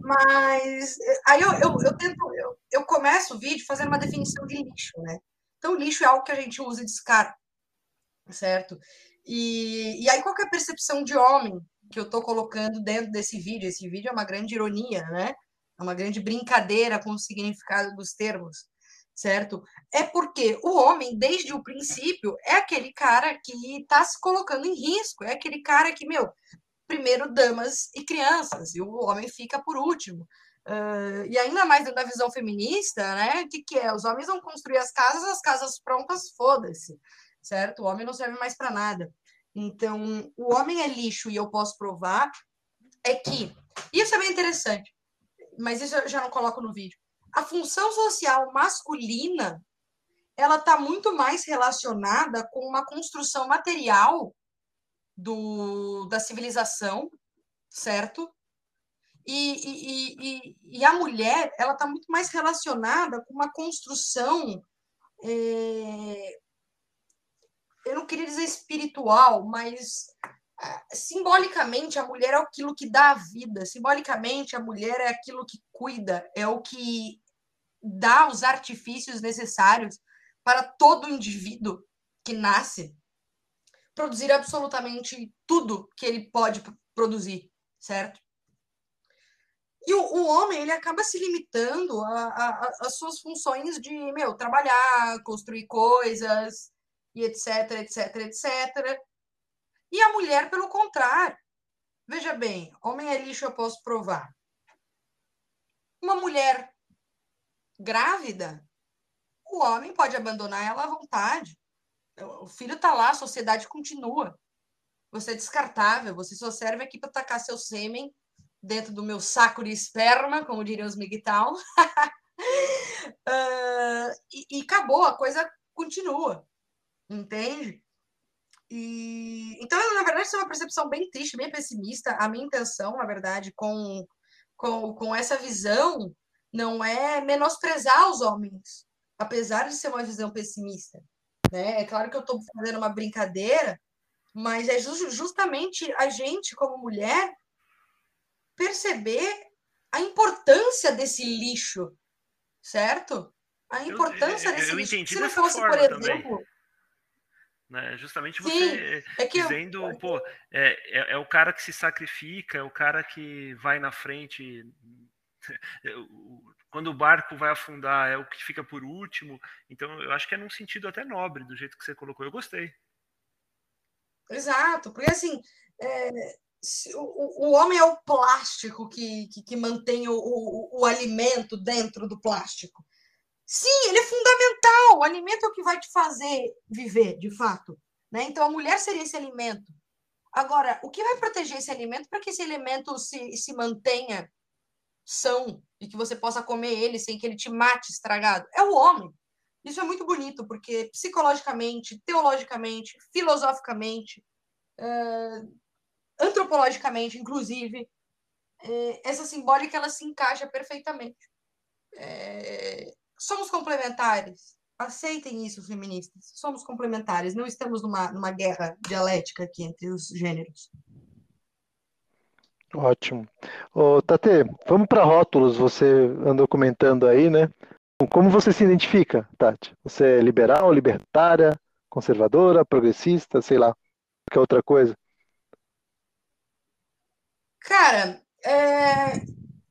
Mas aí eu, eu, eu tento, eu, eu começo o vídeo fazendo uma definição de lixo, né? Então, lixo é algo que a gente usa e descarta, certo? E, e aí, qual é a percepção de homem que eu estou colocando dentro desse vídeo? Esse vídeo é uma grande ironia, né? É uma grande brincadeira com o significado dos termos, certo? É porque o homem, desde o princípio, é aquele cara que está se colocando em risco, é aquele cara que, meu, primeiro damas e crianças, e o homem fica por último. Uh, e ainda mais na visão feminista, né? O que, que é? Os homens vão construir as casas, as casas prontas, foda-se, certo? O homem não serve mais para nada. Então, o homem é lixo e eu posso provar é que isso é bem interessante, mas isso eu já não coloco no vídeo. A função social masculina ela está muito mais relacionada com uma construção material do, da civilização, certo? E, e, e, e a mulher, ela está muito mais relacionada com uma construção, é, eu não queria dizer espiritual, mas é, simbolicamente a mulher é aquilo que dá a vida, simbolicamente a mulher é aquilo que cuida, é o que dá os artifícios necessários para todo indivíduo que nasce produzir absolutamente tudo que ele pode produzir, certo? E o, o homem, ele acaba se limitando às suas funções de, meu, trabalhar, construir coisas, e etc, etc, etc. E a mulher, pelo contrário. Veja bem, homem é lixo, eu posso provar. Uma mulher grávida, o homem pode abandonar ela à vontade o filho está lá, a sociedade continua. Você é descartável, você só serve aqui para tacar seu sêmen dentro do meu saco de esperma, como diriam os MGTOW. uh, e, e acabou, a coisa continua. Entende? E, então, na verdade, isso é uma percepção bem triste, bem pessimista. A minha intenção, na verdade, com, com, com essa visão, não é menosprezar os homens, apesar de ser uma visão pessimista. Né? É claro que eu estou fazendo uma brincadeira, mas é justamente a gente, como mulher, perceber a importância desse lixo, certo? A importância eu, eu, desse eu lixo. Se não fosse, por exemplo. Né? Justamente você Sim, é dizendo, eu... pô, é, é, é, o cara que se sacrifica, é o cara que vai na frente. quando o barco vai afundar é o que fica por último. Então, eu acho que é num sentido até nobre, do jeito que você colocou. Eu gostei. Exato, porque assim, é, o, o homem é o plástico que, que, que mantém o, o, o alimento dentro do plástico. Sim, ele é fundamental. O alimento é o que vai te fazer viver, de fato. Né? Então, a mulher seria esse alimento. Agora, o que vai proteger esse alimento para que esse alimento se, se mantenha são e que você possa comer ele sem que ele te mate estragado. É o homem. Isso é muito bonito, porque psicologicamente, teologicamente, filosoficamente, uh, antropologicamente, inclusive, uh, essa simbólica ela se encaixa perfeitamente. Uh, somos complementares. Aceitem isso, feministas. Somos complementares. Não estamos numa, numa guerra dialética aqui entre os gêneros. Ótimo. Ô, vamos para rótulos. Você andou comentando aí, né? Como você se identifica, Tati? Você é liberal, libertária, conservadora, progressista, sei lá, qualquer outra coisa? Cara, é...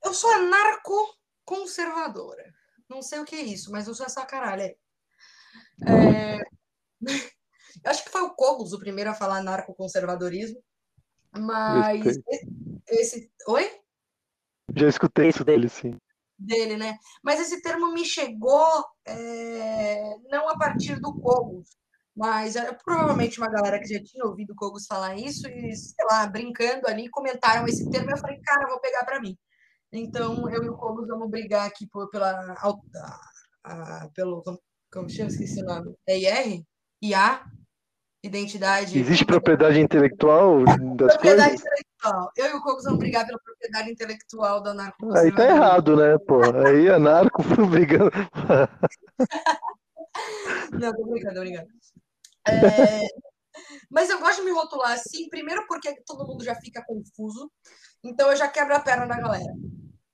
eu sou anarco-conservadora. Não sei o que é isso, mas eu sou essa caralho aí. É... acho que foi o Cogos o primeiro a falar anarco-conservadorismo. Mas esse, esse, Oi? Já escutei isso dele, sim. Dele, né? Mas esse termo me chegou é, não a partir do Cogos, mas é, provavelmente uma galera que já tinha ouvido o Cogos falar isso e, sei lá, brincando ali, comentaram esse termo e eu falei, cara, vou pegar para mim. Então, eu e o Cogos vamos brigar aqui por, pela. A, a, pelo. Como, como chama? Esqueci o nome. É IR? IA? Identidade. Existe propriedade intelectual das propriedade coisas? intelectual. Eu e o Cocos vamos brigar pela propriedade intelectual da narco. Aí tá errado, né, pô? Aí a narco brigando. Não, tô brincando, tô brincando. É... Mas eu gosto de me rotular assim, primeiro porque todo mundo já fica confuso, então eu já quebro a perna da galera.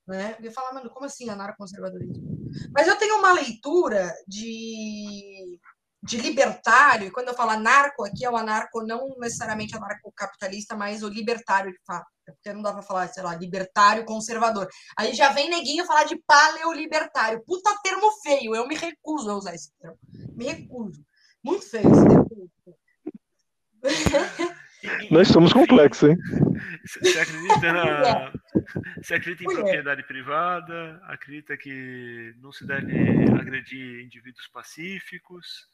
Né? Eu falo, mano, como assim anarcoconservadorismo? Mas eu tenho uma leitura de de libertário, e quando eu falo anarco aqui, é o anarco não necessariamente anarcocapitalista, mas o libertário de fato. É porque não dá pra falar, sei lá, libertário conservador. Aí já vem neguinho falar de paleolibertário. Puta termo feio, eu me recuso a usar esse termo. Me recuso. Muito feio esse termo. Nós somos complexos, hein? Você acredita, na... Você acredita em propriedade privada? Acredita que não se deve agredir indivíduos pacíficos?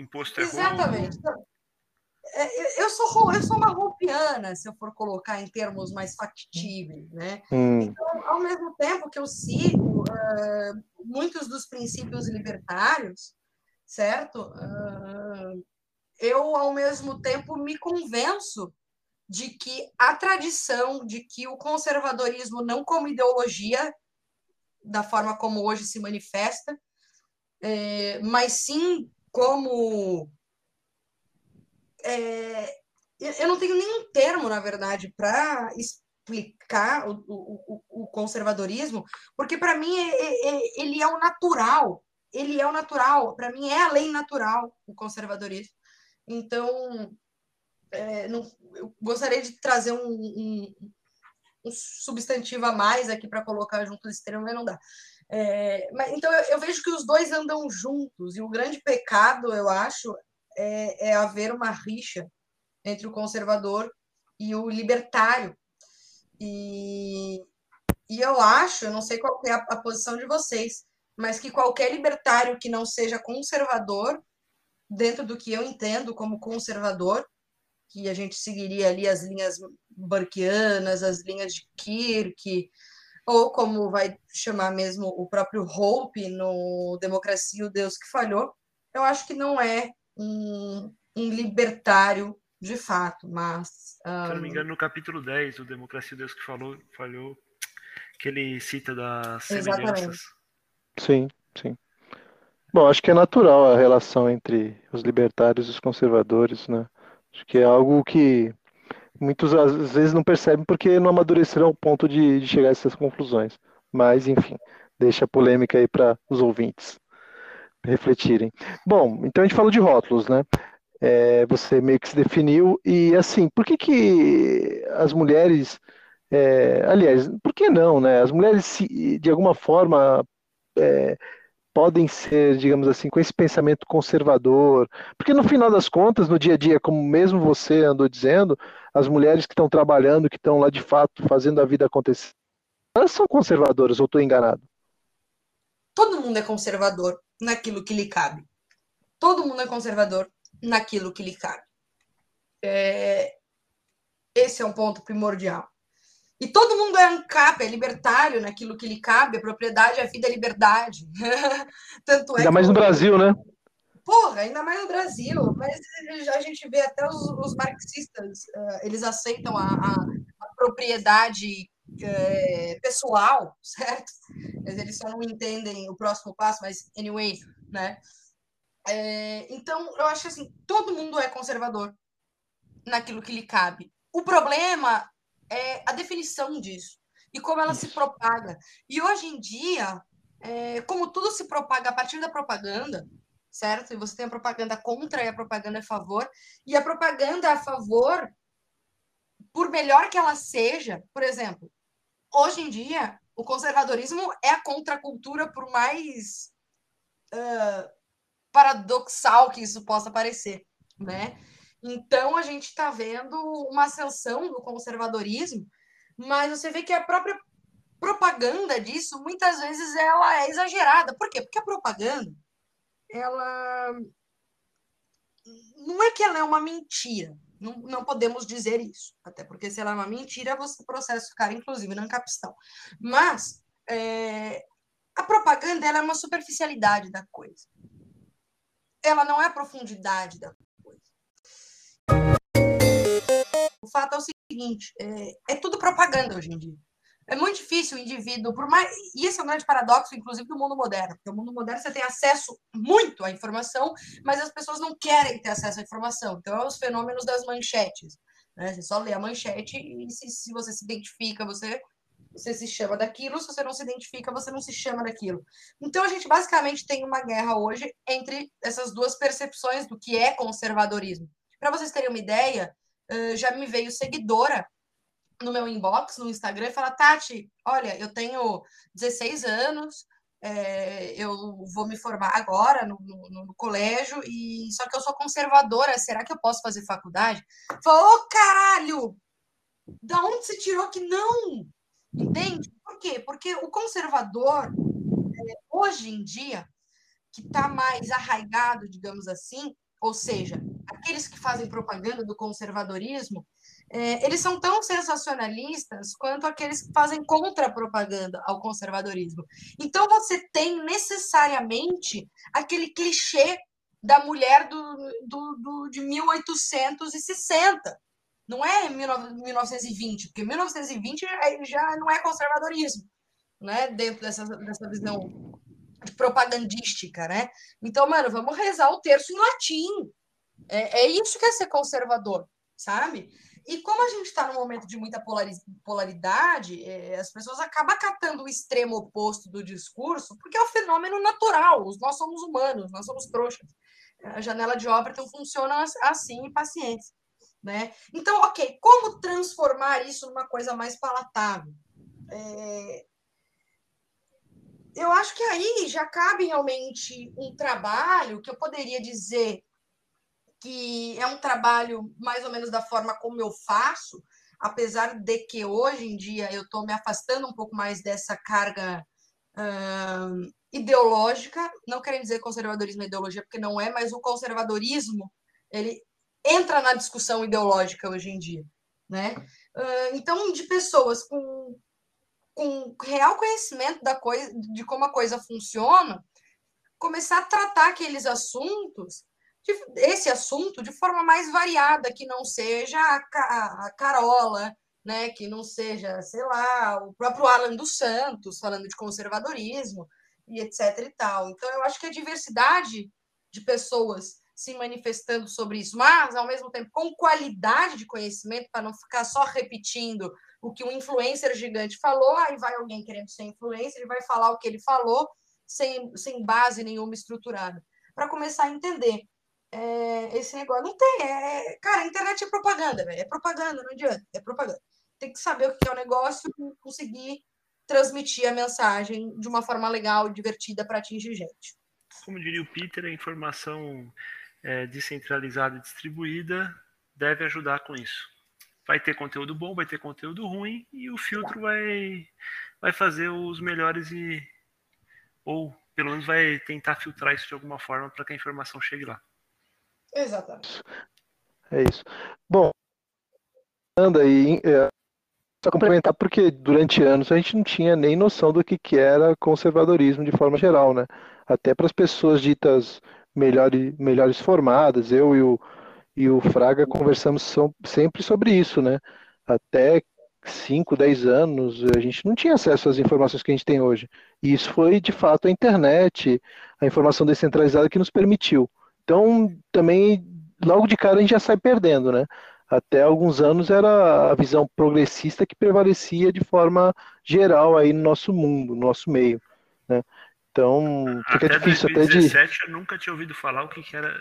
Imposto é Exatamente. É, eu sou, eu sou uma roupiana, se eu for colocar em termos mais factíveis, né? Hum. Então, ao mesmo tempo que eu sigo uh, muitos dos princípios libertários, certo? Uh, eu, ao mesmo tempo, me convenço de que a tradição, de que o conservadorismo, não como ideologia, da forma como hoje se manifesta, é, mas sim como. É, eu não tenho nenhum termo, na verdade, para explicar o, o, o, conservadorismo, porque para mim é, é, é, ele é o natural. Ele é o natural. Para mim é a lei natural o conservadorismo. Então, é, não, eu gostaria de trazer um, um, um substantivo a mais aqui para colocar junto desse termo, mas não dá. É, mas, então, eu, eu, vejo que os dois andam juntos, e o grande pecado, eu acho, é, é haver uma rixa entre o conservador e o libertário. E, e eu acho, eu não sei qual é a, a posição de vocês, mas que qualquer libertário que não seja conservador, dentro do que eu entendo como conservador, que a gente seguiria ali as linhas burkeanas, as linhas de Kirk, ou como vai chamar mesmo o próprio Hope no Democracia o Deus que Falhou, eu acho que não é um, um libertário de fato, mas... Um... Se eu não me engano, no capítulo 10, o Democracia o Deus que falou, Falhou, que ele cita das semelhanças. Exatamente. Sim, sim. Bom, acho que é natural a relação entre os libertários e os conservadores, né? Acho que é algo que muitos às vezes não percebem porque não amadureceram ao ponto de, de chegar a essas conclusões. Mas, enfim, deixa a polêmica aí para os ouvintes refletirem. Bom, então a gente falou de rótulos, né? É, você meio que se definiu e assim, por que que as mulheres, é, aliás, por que não, né? As mulheres se, de alguma forma é, podem ser, digamos assim, com esse pensamento conservador, porque no final das contas, no dia a dia, como mesmo você andou dizendo, as mulheres que estão trabalhando, que estão lá de fato fazendo a vida acontecer, elas são conservadoras, ou estou enganado? Todo mundo é conservador naquilo que lhe cabe. Todo mundo é conservador naquilo que lhe cabe. É... Esse é um ponto primordial. E todo mundo é ANCAP, é libertário naquilo que lhe cabe, a propriedade, a vida, a liberdade. Tanto é ainda mais no Brasil, né? Porra, ainda mais no Brasil. Mas a gente vê até os, os marxistas, uh, eles aceitam a, a, a propriedade uh, pessoal, certo? Mas eles só não entendem o próximo passo, mas anyway, né? É, então, eu acho assim, todo mundo é conservador naquilo que lhe cabe. O problema é a definição disso e como ela se propaga. E hoje em dia, é, como tudo se propaga a partir da propaganda, certo? E você tem a propaganda contra e a propaganda a favor, e a propaganda a favor, por melhor que ela seja, por exemplo, hoje em dia, o conservadorismo é a contracultura, por mais uh, paradoxal que isso possa parecer, né? Então, a gente está vendo uma ascensão do conservadorismo, mas você vê que a própria propaganda disso, muitas vezes, ela é exagerada. Por quê? Porque a propaganda, ela... Não é que ela é uma mentira, não, não podemos dizer isso, até porque se ela é uma mentira, você processa o cara, inclusive, na capistão. Mas é... a propaganda é uma superficialidade da coisa. Ela não é a profundidade da o fato é o seguinte: é, é tudo propaganda hoje em dia. É muito difícil o indivíduo, por mais. E esse é um grande paradoxo, inclusive, do mundo moderno. Porque o mundo moderno você tem acesso muito à informação, mas as pessoas não querem ter acesso à informação. Então, é os fenômenos das manchetes. Né? Você só lê a manchete e se, se você se identifica, você, você se chama daquilo. Se você não se identifica, você não se chama daquilo. Então, a gente basicamente tem uma guerra hoje entre essas duas percepções do que é conservadorismo. Para vocês terem uma ideia, já me veio seguidora no meu inbox, no Instagram, e fala, Tati, olha, eu tenho 16 anos, é, eu vou me formar agora no, no, no, colégio, e só que eu sou conservadora, será que eu posso fazer faculdade? Falou, oh, caralho! Da onde você tirou que não? Entende? Por quê? Porque o conservador, é, hoje em dia, que está mais arraigado, digamos assim, ou seja, aqueles que fazem propaganda do conservadorismo, é, eles são tão sensacionalistas quanto aqueles que fazem contra-propaganda ao conservadorismo. Então, você tem necessariamente aquele clichê da mulher do, do, do, de 1860. Não é 1920, porque 1920 já não é conservadorismo, né? dentro dessa, dessa visão propagandística, né? Então, mano, vamos rezar o terço em latim. É, é isso que é ser conservador, sabe? E como a gente está num momento de muita polaridade, é, as pessoas acabam catando o extremo oposto do discurso, porque é um fenômeno natural. Nós somos humanos, nós somos trouxas. A janela de então funciona assim, pacientes. Né? Então, ok, como transformar isso numa coisa mais palatável? É, eu acho que aí já cabe realmente um trabalho que eu poderia dizer que é um trabalho mais ou menos da forma como eu faço, apesar de que hoje em dia eu estou me afastando um pouco mais dessa carga uh, ideológica, não querendo dizer conservadorismo é ideologia, porque não é, mas o conservadorismo ele entra na discussão ideológica hoje em dia, né? Uh, então, de pessoas com com real conhecimento da coisa, de como a coisa funciona, começar a tratar aqueles assuntos, esse assunto, de forma mais variada, que não seja a, a Carola, né, que não seja, sei lá, o próprio Alan dos Santos falando de conservadorismo e etc e tal. Então eu acho que a diversidade de pessoas se manifestando sobre isso, mas ao mesmo tempo com qualidade de conhecimento para não ficar só repetindo o que um influencer gigante falou, aí vai alguém querendo ser influencer, ele vai falar o que ele falou sem, sem base nenhuma estruturada, para começar a entender. É, esse negócio não tem, é, cara, a internet é propaganda, véio, é propaganda, não adianta, é propaganda. Tem que saber o que é o negócio e conseguir transmitir a mensagem de uma forma legal e divertida para atingir gente. Como diria o Peter, a informação é, descentralizada e distribuída deve ajudar com isso vai ter conteúdo bom, vai ter conteúdo ruim e o filtro vai, vai fazer os melhores e ou pelo menos vai tentar filtrar isso de alguma forma para que a informação chegue lá. Exatamente. É isso. Bom, anda aí, é, Só complementar porque durante anos a gente não tinha nem noção do que, que era conservadorismo de forma geral, né? Até para as pessoas ditas melhores, melhores formadas, eu e o, e o Fraga conversamos sempre sobre isso, né? Até 5, 10 anos, a gente não tinha acesso às informações que a gente tem hoje. E isso foi, de fato, a internet, a informação descentralizada que nos permitiu. Então, também, logo de cara, a gente já sai perdendo, né? Até alguns anos era a visão progressista que prevalecia de forma geral aí no nosso mundo, no nosso meio, né? Então, fica até difícil 2017, até de... eu nunca tinha ouvido falar o que era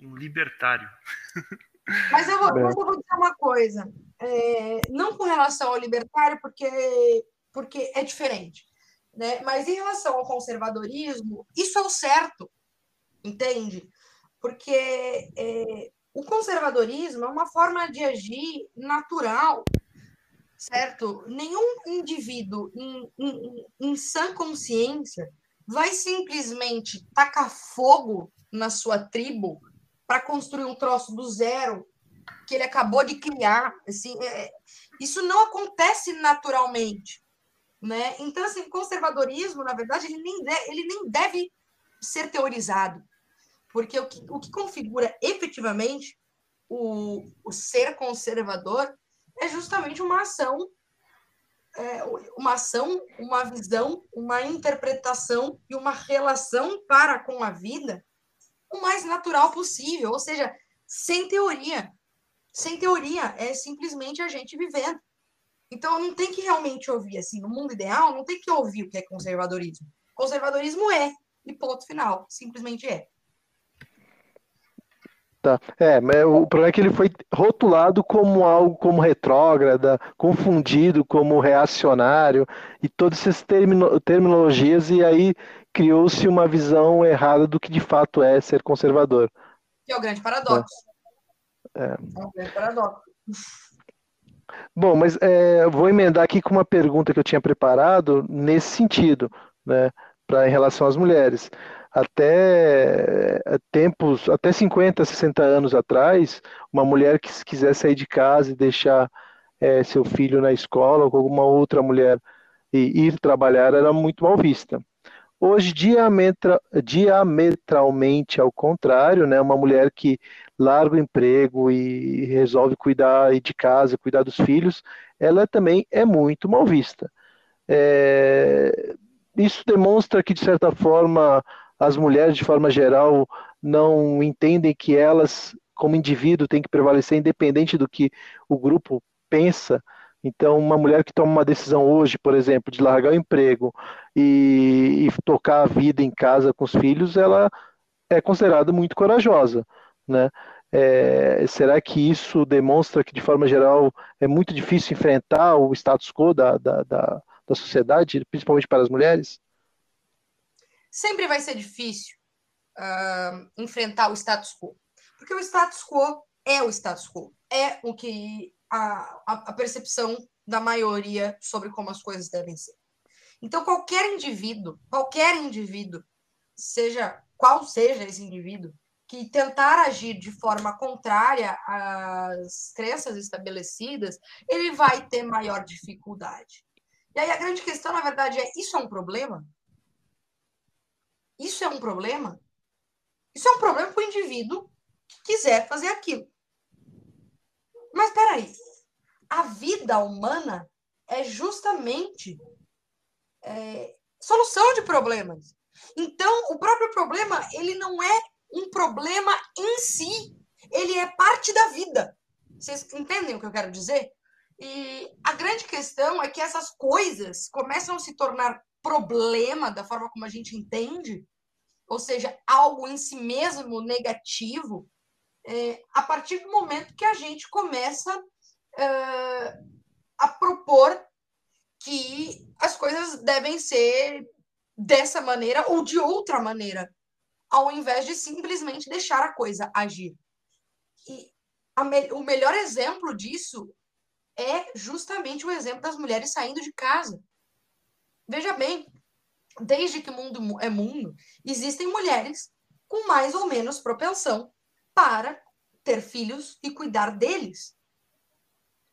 um libertário. Mas eu vou, é. mas eu vou dizer uma coisa, é, não com relação ao libertário, porque, porque é diferente, né? mas em relação ao conservadorismo, isso é o certo, entende? Porque é, o conservadorismo é uma forma de agir natural, certo? Nenhum indivíduo em, em, em sã consciência vai simplesmente tacar fogo na sua tribo para construir um troço do zero que ele acabou de criar. Assim, é, isso não acontece naturalmente. Né? Então, assim, conservadorismo, na verdade, ele nem, deve, ele nem deve ser teorizado, porque o que, o que configura efetivamente o, o ser conservador é justamente uma ação, é, uma ação, uma visão, uma interpretação e uma relação para com a vida o mais natural possível, ou seja, sem teoria. Sem teoria, é simplesmente a gente vivendo. Então, não tem que realmente ouvir, assim, no mundo ideal, não tem que ouvir o que é conservadorismo. Conservadorismo é, e ponto final, simplesmente é. Tá. É, mas o problema é que ele foi rotulado como algo como retrógrada, confundido como reacionário e todas essas termino, terminologias, e aí criou-se uma visão errada do que de fato é ser conservador. Que é o grande paradoxo. É, é o grande paradoxo. Bom, mas é, vou emendar aqui com uma pergunta que eu tinha preparado nesse sentido, né, para em relação às mulheres até eh, tempos, até 50, 60 anos atrás, uma mulher que quiser sair de casa e deixar é, seu filho na escola ou com alguma outra mulher e ir trabalhar era muito mal vista. Hoje, diametra, diametralmente ao contrário, né, uma mulher que larga o emprego e resolve cuidar de casa, cuidar dos filhos, ela também é muito mal vista. É, isso demonstra que, de certa forma, as mulheres, de forma geral, não entendem que elas, como indivíduo, têm que prevalecer independente do que o grupo pensa. Então, uma mulher que toma uma decisão hoje, por exemplo, de largar o emprego e, e tocar a vida em casa com os filhos, ela é considerada muito corajosa, né? É, será que isso demonstra que, de forma geral, é muito difícil enfrentar o status quo da, da, da, da sociedade, principalmente para as mulheres? Sempre vai ser difícil uh, enfrentar o status quo. Porque o status quo é o status quo. É o que a, a, percepção da maioria sobre como as coisas devem ser. Então, qualquer indivíduo, qualquer indivíduo, seja qual seja esse indivíduo, que tentar agir de forma contrária às crenças estabelecidas, ele vai ter maior dificuldade. E aí a grande questão, na verdade, é: isso é um problema? Isso é um problema? Isso é um problema para o indivíduo que quiser fazer aquilo. Mas espera aí, a vida humana é justamente é, solução de problemas. Então, o próprio problema, ele não é um problema em si, ele é parte da vida. Vocês entendem o que eu quero dizer? E a grande questão é que essas coisas começam a se tornar problema da forma como a gente entende, ou seja, algo em si mesmo negativo, é, a partir do momento que a gente começa é, a propor que as coisas devem ser dessa maneira ou de outra maneira, ao invés de simplesmente deixar a coisa agir. E me o melhor exemplo disso é justamente o exemplo das mulheres saindo de casa. Veja bem, desde que o mundo é mundo, existem mulheres com mais ou menos propensão para ter filhos e cuidar deles.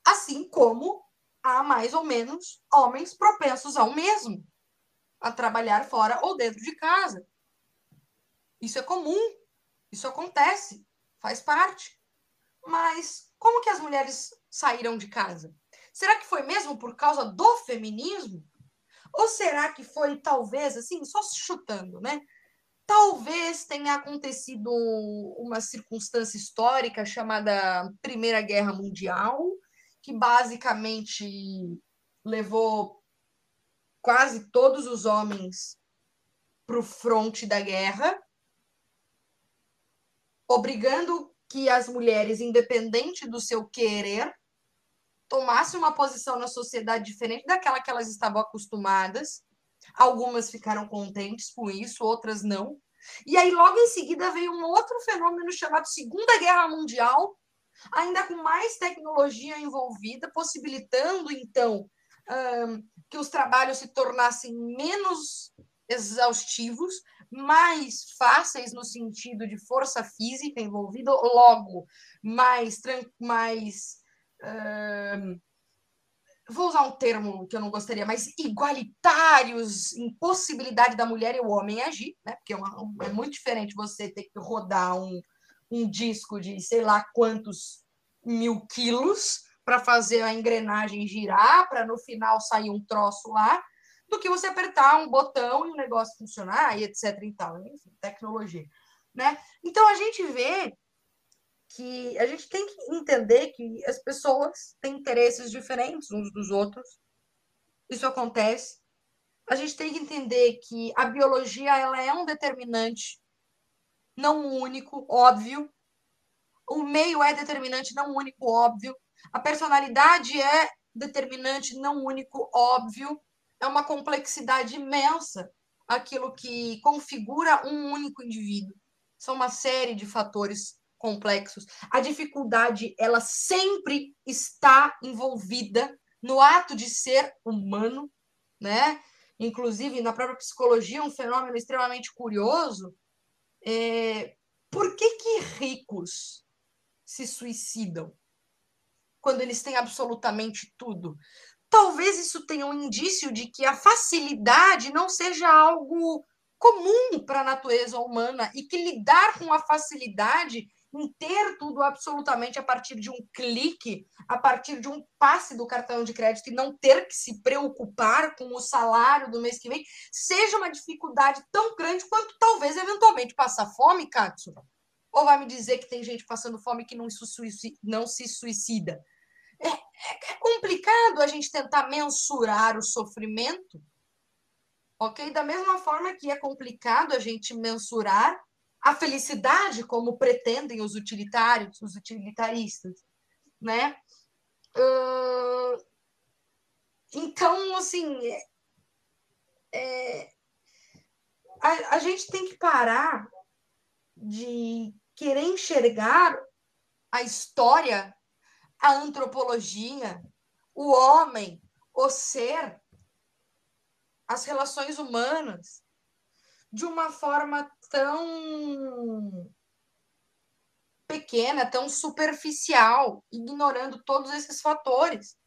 Assim como há mais ou menos homens propensos ao mesmo, a trabalhar fora ou dentro de casa. Isso é comum, isso acontece, faz parte. Mas como que as mulheres saíram de casa? Será que foi mesmo por causa do feminismo? Ou será que foi, talvez, assim, só chutando, né? Talvez tenha acontecido uma circunstância histórica chamada Primeira Guerra Mundial, que basicamente levou quase todos os homens para o fronte da guerra, obrigando que as mulheres, independente do seu querer, tomassem uma posição na sociedade diferente daquela que elas estavam acostumadas. Algumas ficaram contentes com isso, outras não. E aí, logo em seguida, veio um outro fenômeno chamado Segunda Guerra Mundial, ainda com mais tecnologia envolvida, possibilitando, então, um, que os trabalhos se tornassem menos exaustivos, mais fáceis no sentido de força física envolvida, logo mais, mais vou usar um termo que eu não gostaria, mas igualitários, impossibilidade da mulher e o homem agir, né? Porque é, uma, é muito diferente você ter que rodar um, um disco de sei lá quantos mil quilos para fazer a engrenagem girar, para no final sair um troço lá, do que você apertar um botão e o negócio funcionar, e etc. e tal. Enfim, tecnologia. Né? Então a gente vê que a gente tem que entender que as pessoas têm interesses diferentes uns dos outros. Isso acontece. A gente tem que entender que a biologia ela é um determinante não único, óbvio. O meio é determinante não único, óbvio. A personalidade é determinante não único, óbvio. É uma complexidade imensa aquilo que configura um único indivíduo. São uma série de fatores complexos. A dificuldade, ela sempre está envolvida no ato de ser humano, né? Inclusive, na própria psicologia, um fenômeno extremamente curioso. É... Por que, que ricos se suicidam quando eles têm absolutamente tudo? Talvez isso tenha um indício de que a facilidade não seja algo comum para a natureza humana e que lidar com a facilidade em ter tudo absolutamente a partir de um clique, a partir de um passe do cartão de crédito e não ter que se preocupar com o salário do mês que vem, seja uma dificuldade tão grande quanto talvez eventualmente passar fome, Katsu? Ou vai me dizer que tem gente passando fome que não, não se suicida? É, é, é complicado a gente tentar mensurar o sofrimento, ok? Da mesma forma que é complicado a gente mensurar a felicidade como pretendem os utilitários, os utilitaristas, né? Uh, então, assim, é, a, a gente tem que parar de querer enxergar a história, a antropologia, o homem, o ser, as relações humanas de uma forma tão pequena, tão superficial, ignorando todos esses fatores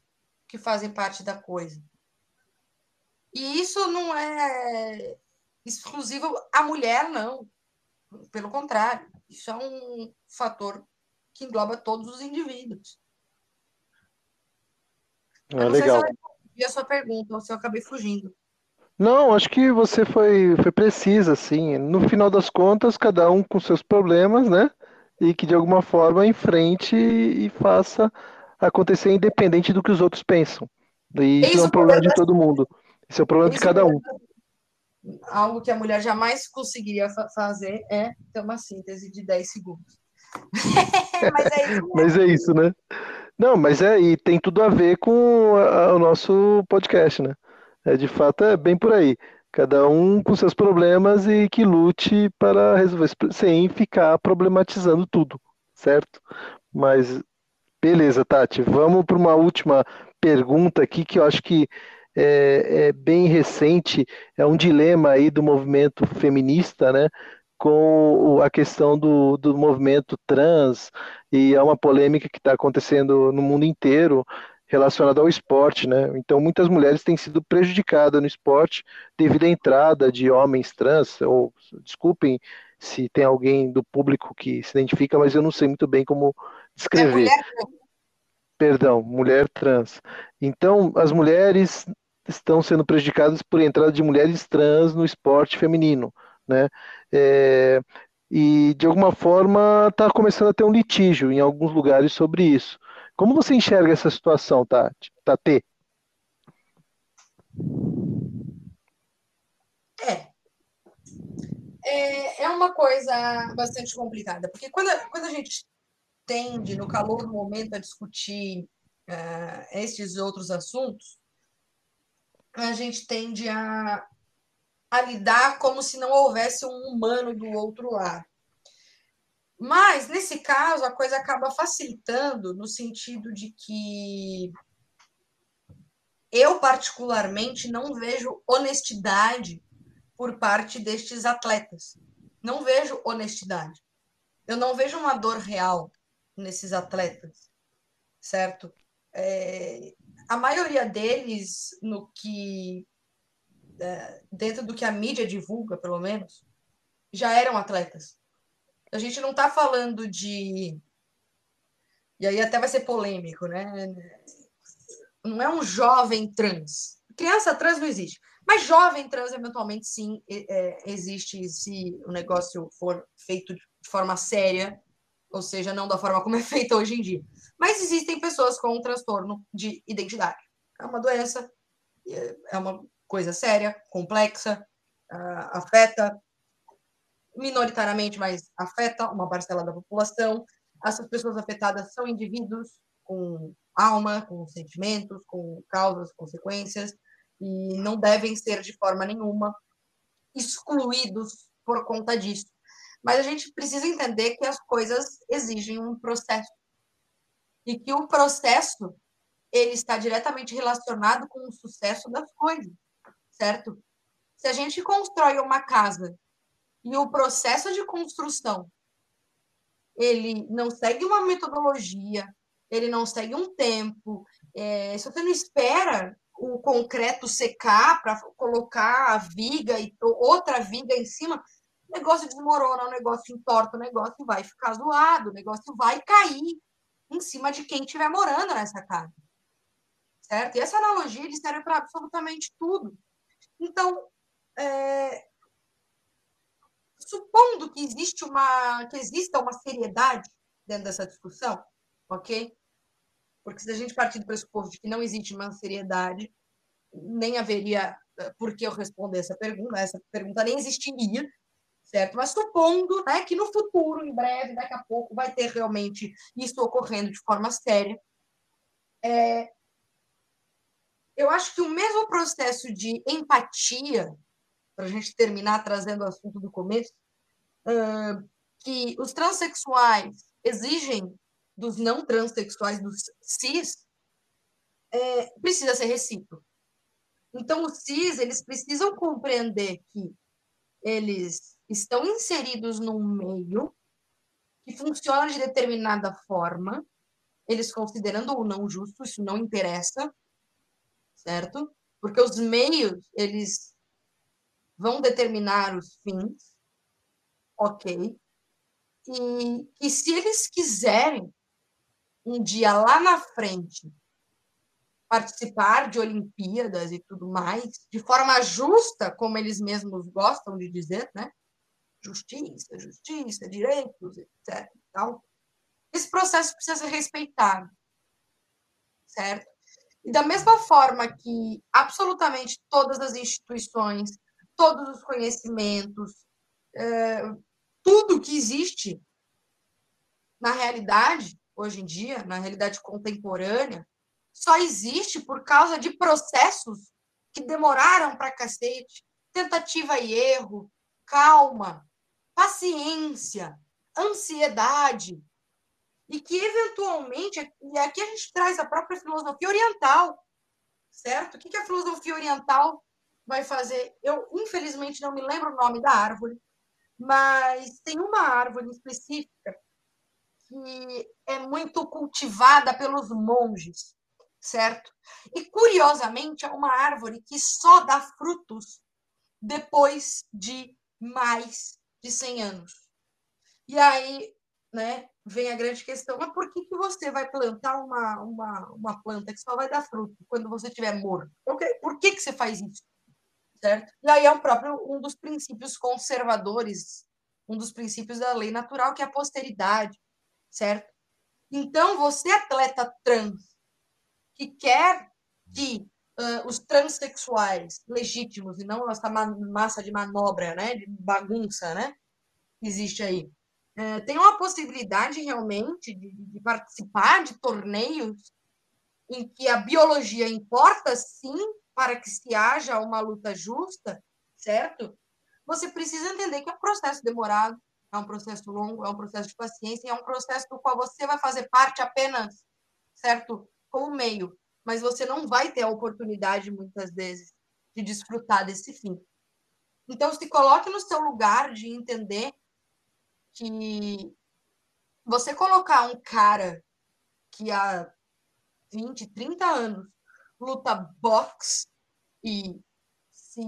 que fazem parte da coisa. E isso não é exclusivo à mulher, não. Pelo contrário, isso é um fator que engloba todos os indivíduos. É, legal. se eu a sua pergunta ou se eu acabei fugindo. Não, acho que você foi, foi precisa, assim. No final das contas, cada um com seus problemas, né? E que de alguma forma enfrente e faça acontecer independente do que os outros pensam. E isso, isso é um problema de todo mundo. Isso é o problema de cada um. Algo que a mulher jamais conseguiria fa fazer é ter uma síntese de 10 segundos. mas, é isso, mas é isso, né? Não, mas é, e tem tudo a ver com a, o nosso podcast, né? É, de fato, é bem por aí. Cada um com seus problemas e que lute para resolver, sem ficar problematizando tudo, certo? Mas beleza, Tati. Vamos para uma última pergunta aqui que eu acho que é, é, bem recente, é um dilema aí do movimento feminista, né? Com a questão do, do movimento trans, e é uma polêmica que está acontecendo no mundo inteiro relacionado ao esporte, né? Então muitas mulheres têm sido prejudicadas no esporte devido à entrada de homens trans, ou desculpem se tem alguém do público que se identifica, mas eu não sei muito bem como descrever. É mulher Perdão, mulher trans. Então, as mulheres estão sendo prejudicadas por entrada de mulheres trans no esporte feminino, né? É, e de alguma forma está começando a ter um litígio em alguns lugares sobre isso. Como você enxerga essa situação, Tati? Tate? É. é. É uma coisa bastante complicada, porque quando quando a gente tende, no calor do momento, a discutir uh, esses outros assuntos, a gente tende a a lidar como se não houvesse um humano do outro lado. Mas, nesse caso, a coisa acaba facilitando no sentido de que eu, particularmente, não vejo honestidade por parte destes atletas. Não vejo honestidade. Eu não vejo uma dor real nesses atletas, certo? É, a maioria deles, no que é, dentro do que a mídia divulga, pelo menos, já eram atletas. A gente não está falando de. E aí até vai ser polêmico, né? Não é um jovem trans. Criança trans não existe. Mas jovem trans, eventualmente, sim, é, existe se o negócio for feito de forma séria, ou seja, não da forma como é feito hoje em dia. Mas existem pessoas com um transtorno de identidade. É uma doença, é uma coisa séria, complexa, uh, afeta minoritariamente, mas afeta uma parcela da população. Essas pessoas afetadas são indivíduos com alma, com sentimentos, com causas, consequências, e não devem ser de forma nenhuma excluídos por conta disso. Mas a gente precisa entender que as coisas exigem um processo e que o processo ele está diretamente relacionado com o sucesso das coisas certo? Se a gente constrói uma casa e o processo de construção ele não segue uma metodologia, ele não segue um tempo, é, se você não espera o concreto secar para colocar a viga e outra viga em cima, o negócio desmorona, o negócio entorta, o negócio vai ficar zoado, o negócio vai cair em cima de quem estiver morando nessa casa. Certo? E essa analogia serve para absolutamente tudo. Então, é, supondo que existe uma que exista uma seriedade dentro dessa discussão, ok? Porque se a gente partir do pressuposto de que não existe uma seriedade, nem haveria eh, por que eu responder essa pergunta, essa pergunta nem existiria, certo? Mas supondo né, que no futuro, em breve, daqui a pouco, vai ter realmente isso ocorrendo de forma séria, é, eu acho que o mesmo processo de empatia, para a gente terminar trazendo o assunto do começo, uh, que os transexuais exigem dos não transexuais, dos cis, é, precisa ser recíproco. Então, os cis, eles precisam compreender que eles estão inseridos num meio que funciona de determinada forma, eles considerando ou não justo, isso não interessa, certo? Porque os meios, eles vão determinar os fins, ok? E, se eles quiserem, um dia lá na frente, participar de Olimpíadas e tudo mais, de forma justa, como eles mesmos gostam de dizer, né? Justiça, justiça, direitos, etc. Então, esse processo precisa ser respeitado, certo? E da mesma forma que absolutamente todas as instituições, todos os conhecimentos, é, tudo que existe na realidade, hoje em dia, na realidade contemporânea, só existe por causa de processos que demoraram para cacete, tentativa e erro, calma, paciência, ansiedade, e que, eventualmente, e aqui a gente traz a própria filosofia oriental, certo? O que a filosofia oriental vai fazer? Eu, infelizmente, não me lembro o nome da árvore, mas tem uma árvore específica que é muito cultivada pelos monges, certo? E curiosamente é uma árvore que só dá frutos depois de mais de 100 anos. E aí, né, vem a grande questão, mas por que, que você vai plantar uma, uma, uma planta que só vai dar fruto quando você estiver morto? Okay? Por que, que você faz isso? Certo? E aí é um próprio um dos princípios conservadores, um dos princípios da lei natural, que é a posteridade, certo? Então, você, atleta trans, que quer que uh, os transexuais legítimos, e não essa massa de manobra, né, de bagunça, né, que existe aí, é, tem uma possibilidade realmente de, de, participar de torneios em que a biologia importa sim para que se haja uma luta justa, certo? Você precisa entender que é um processo demorado, é um processo longo, é um processo de paciência, é um processo do qual você vai fazer parte apenas, certo? Como meio, mas você não vai ter a oportunidade muitas vezes de desfrutar desse fim. Então se coloque no seu lugar de entender que você colocar um cara que há 20, 30 anos luta boxe e se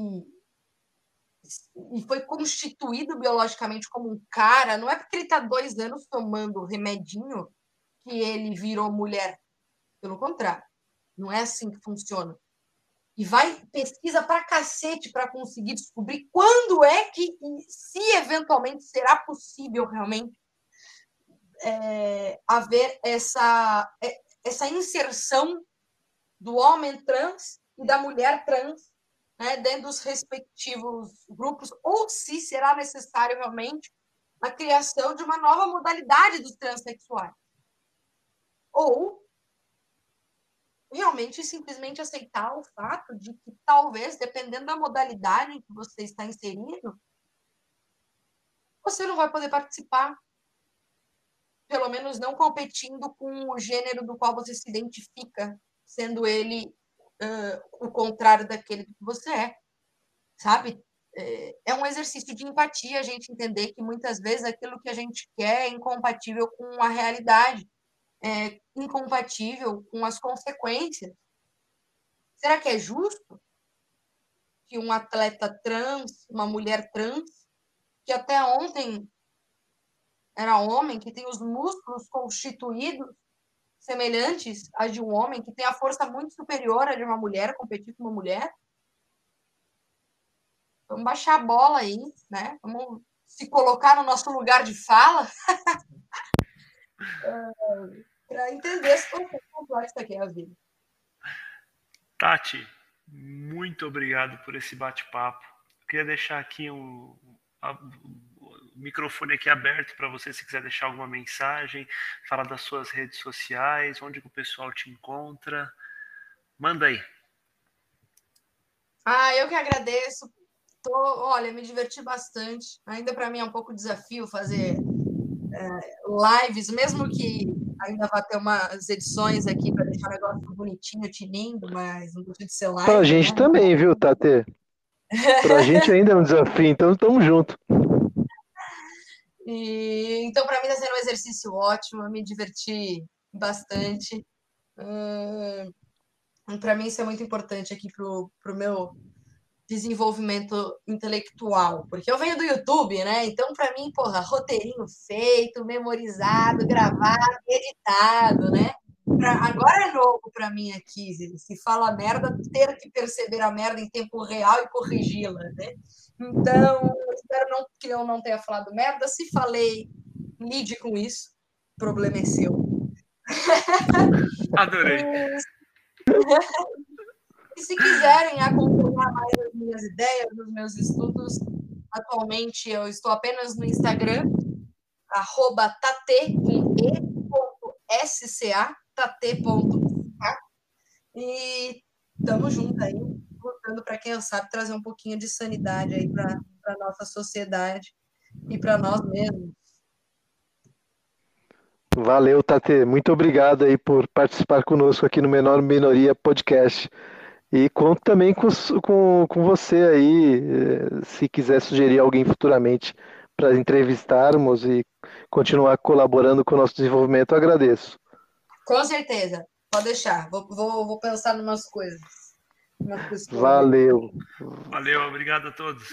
e foi constituído biologicamente como um cara, não é porque ele está dois anos tomando remedinho que ele virou mulher. Pelo contrário, não é assim que funciona e vai pesquisa para cacete para conseguir descobrir quando é que, se eventualmente será possível realmente é, haver essa, é, essa inserção do homem trans e da mulher trans né, dentro dos respectivos grupos, ou se será necessário realmente a criação de uma nova modalidade dos transexuais. Ou realmente simplesmente aceitar o fato de que talvez, dependendo da modalidade em que você está inserido, você não vai poder participar. Pelo menos não competindo com o gênero do qual você se identifica, sendo ele uh, o contrário daquele que você é. Sabe? É, é um exercício de empatia a gente entender que muitas vezes aquilo que a gente quer é incompatível com a realidade é, incompatível com as consequências. Será que é justo que um atleta trans, uma mulher trans, que até ontem era homem, que tem os músculos constituídos semelhantes a de um homem, que tem a força muito superior a de uma mulher, competir com uma mulher? Vamos baixar a bola aí, né? Vamos se colocar no nosso lugar de fala. para entender esse conceito complexo que é a vida. Tati, muito obrigado por esse bate-papo. Queria deixar aqui um, microfone aqui aberto para você se quiser deixar alguma mensagem, falar das suas redes sociais, onde o pessoal te encontra. Manda aí. Ah, eu que agradeço. Tô, olha, me diverti bastante. Ainda para mim é um pouco desafio fazer é, lives, mesmo que ainda vai ter umas edições aqui para deixar o negócio bonitinho, tinindo, mas não deixa de ser live. Pra gente né? também, viu, Tate? Pra gente ainda é um desafio, então estamos juntos. E, então, para mim está sendo um exercício ótimo, eu me diverti bastante. Para mim isso é muito importante aqui pro, pro meu desenvolvimento intelectual, porque eu venho do YouTube, né? Então, para mim, porra, roteirinho feito, memorizado, gravado, editado, né? Pra, agora é novo para mim aqui, se fala merda, ter que perceber a merda em tempo real e corrigi-la, né? Então, espero não, que eu não tenha falado merda. Se falei, lide com isso. O problema é seu. Adorei. E se quiserem acompanhar mais as minhas ideias, os meus estudos, atualmente eu estou apenas no Instagram, arroba tate.e.sca, tate.sca, e estamos juntos aí, lutando para quem sabe trazer um pouquinho de sanidade aí para a nossa sociedade e para nós mesmos. Valeu, Tate. Muito obrigado aí por participar conosco aqui no Menor Minoria Podcast. E conto também com, com, com você aí, eh, se quiser sugerir alguém futuramente para entrevistarmos e continuar colaborando com o nosso desenvolvimento, agradeço. Com certeza. Pode deixar. Vou, vou, vou pensar em umas coisas. Valeu. Valeu, obrigado a todos.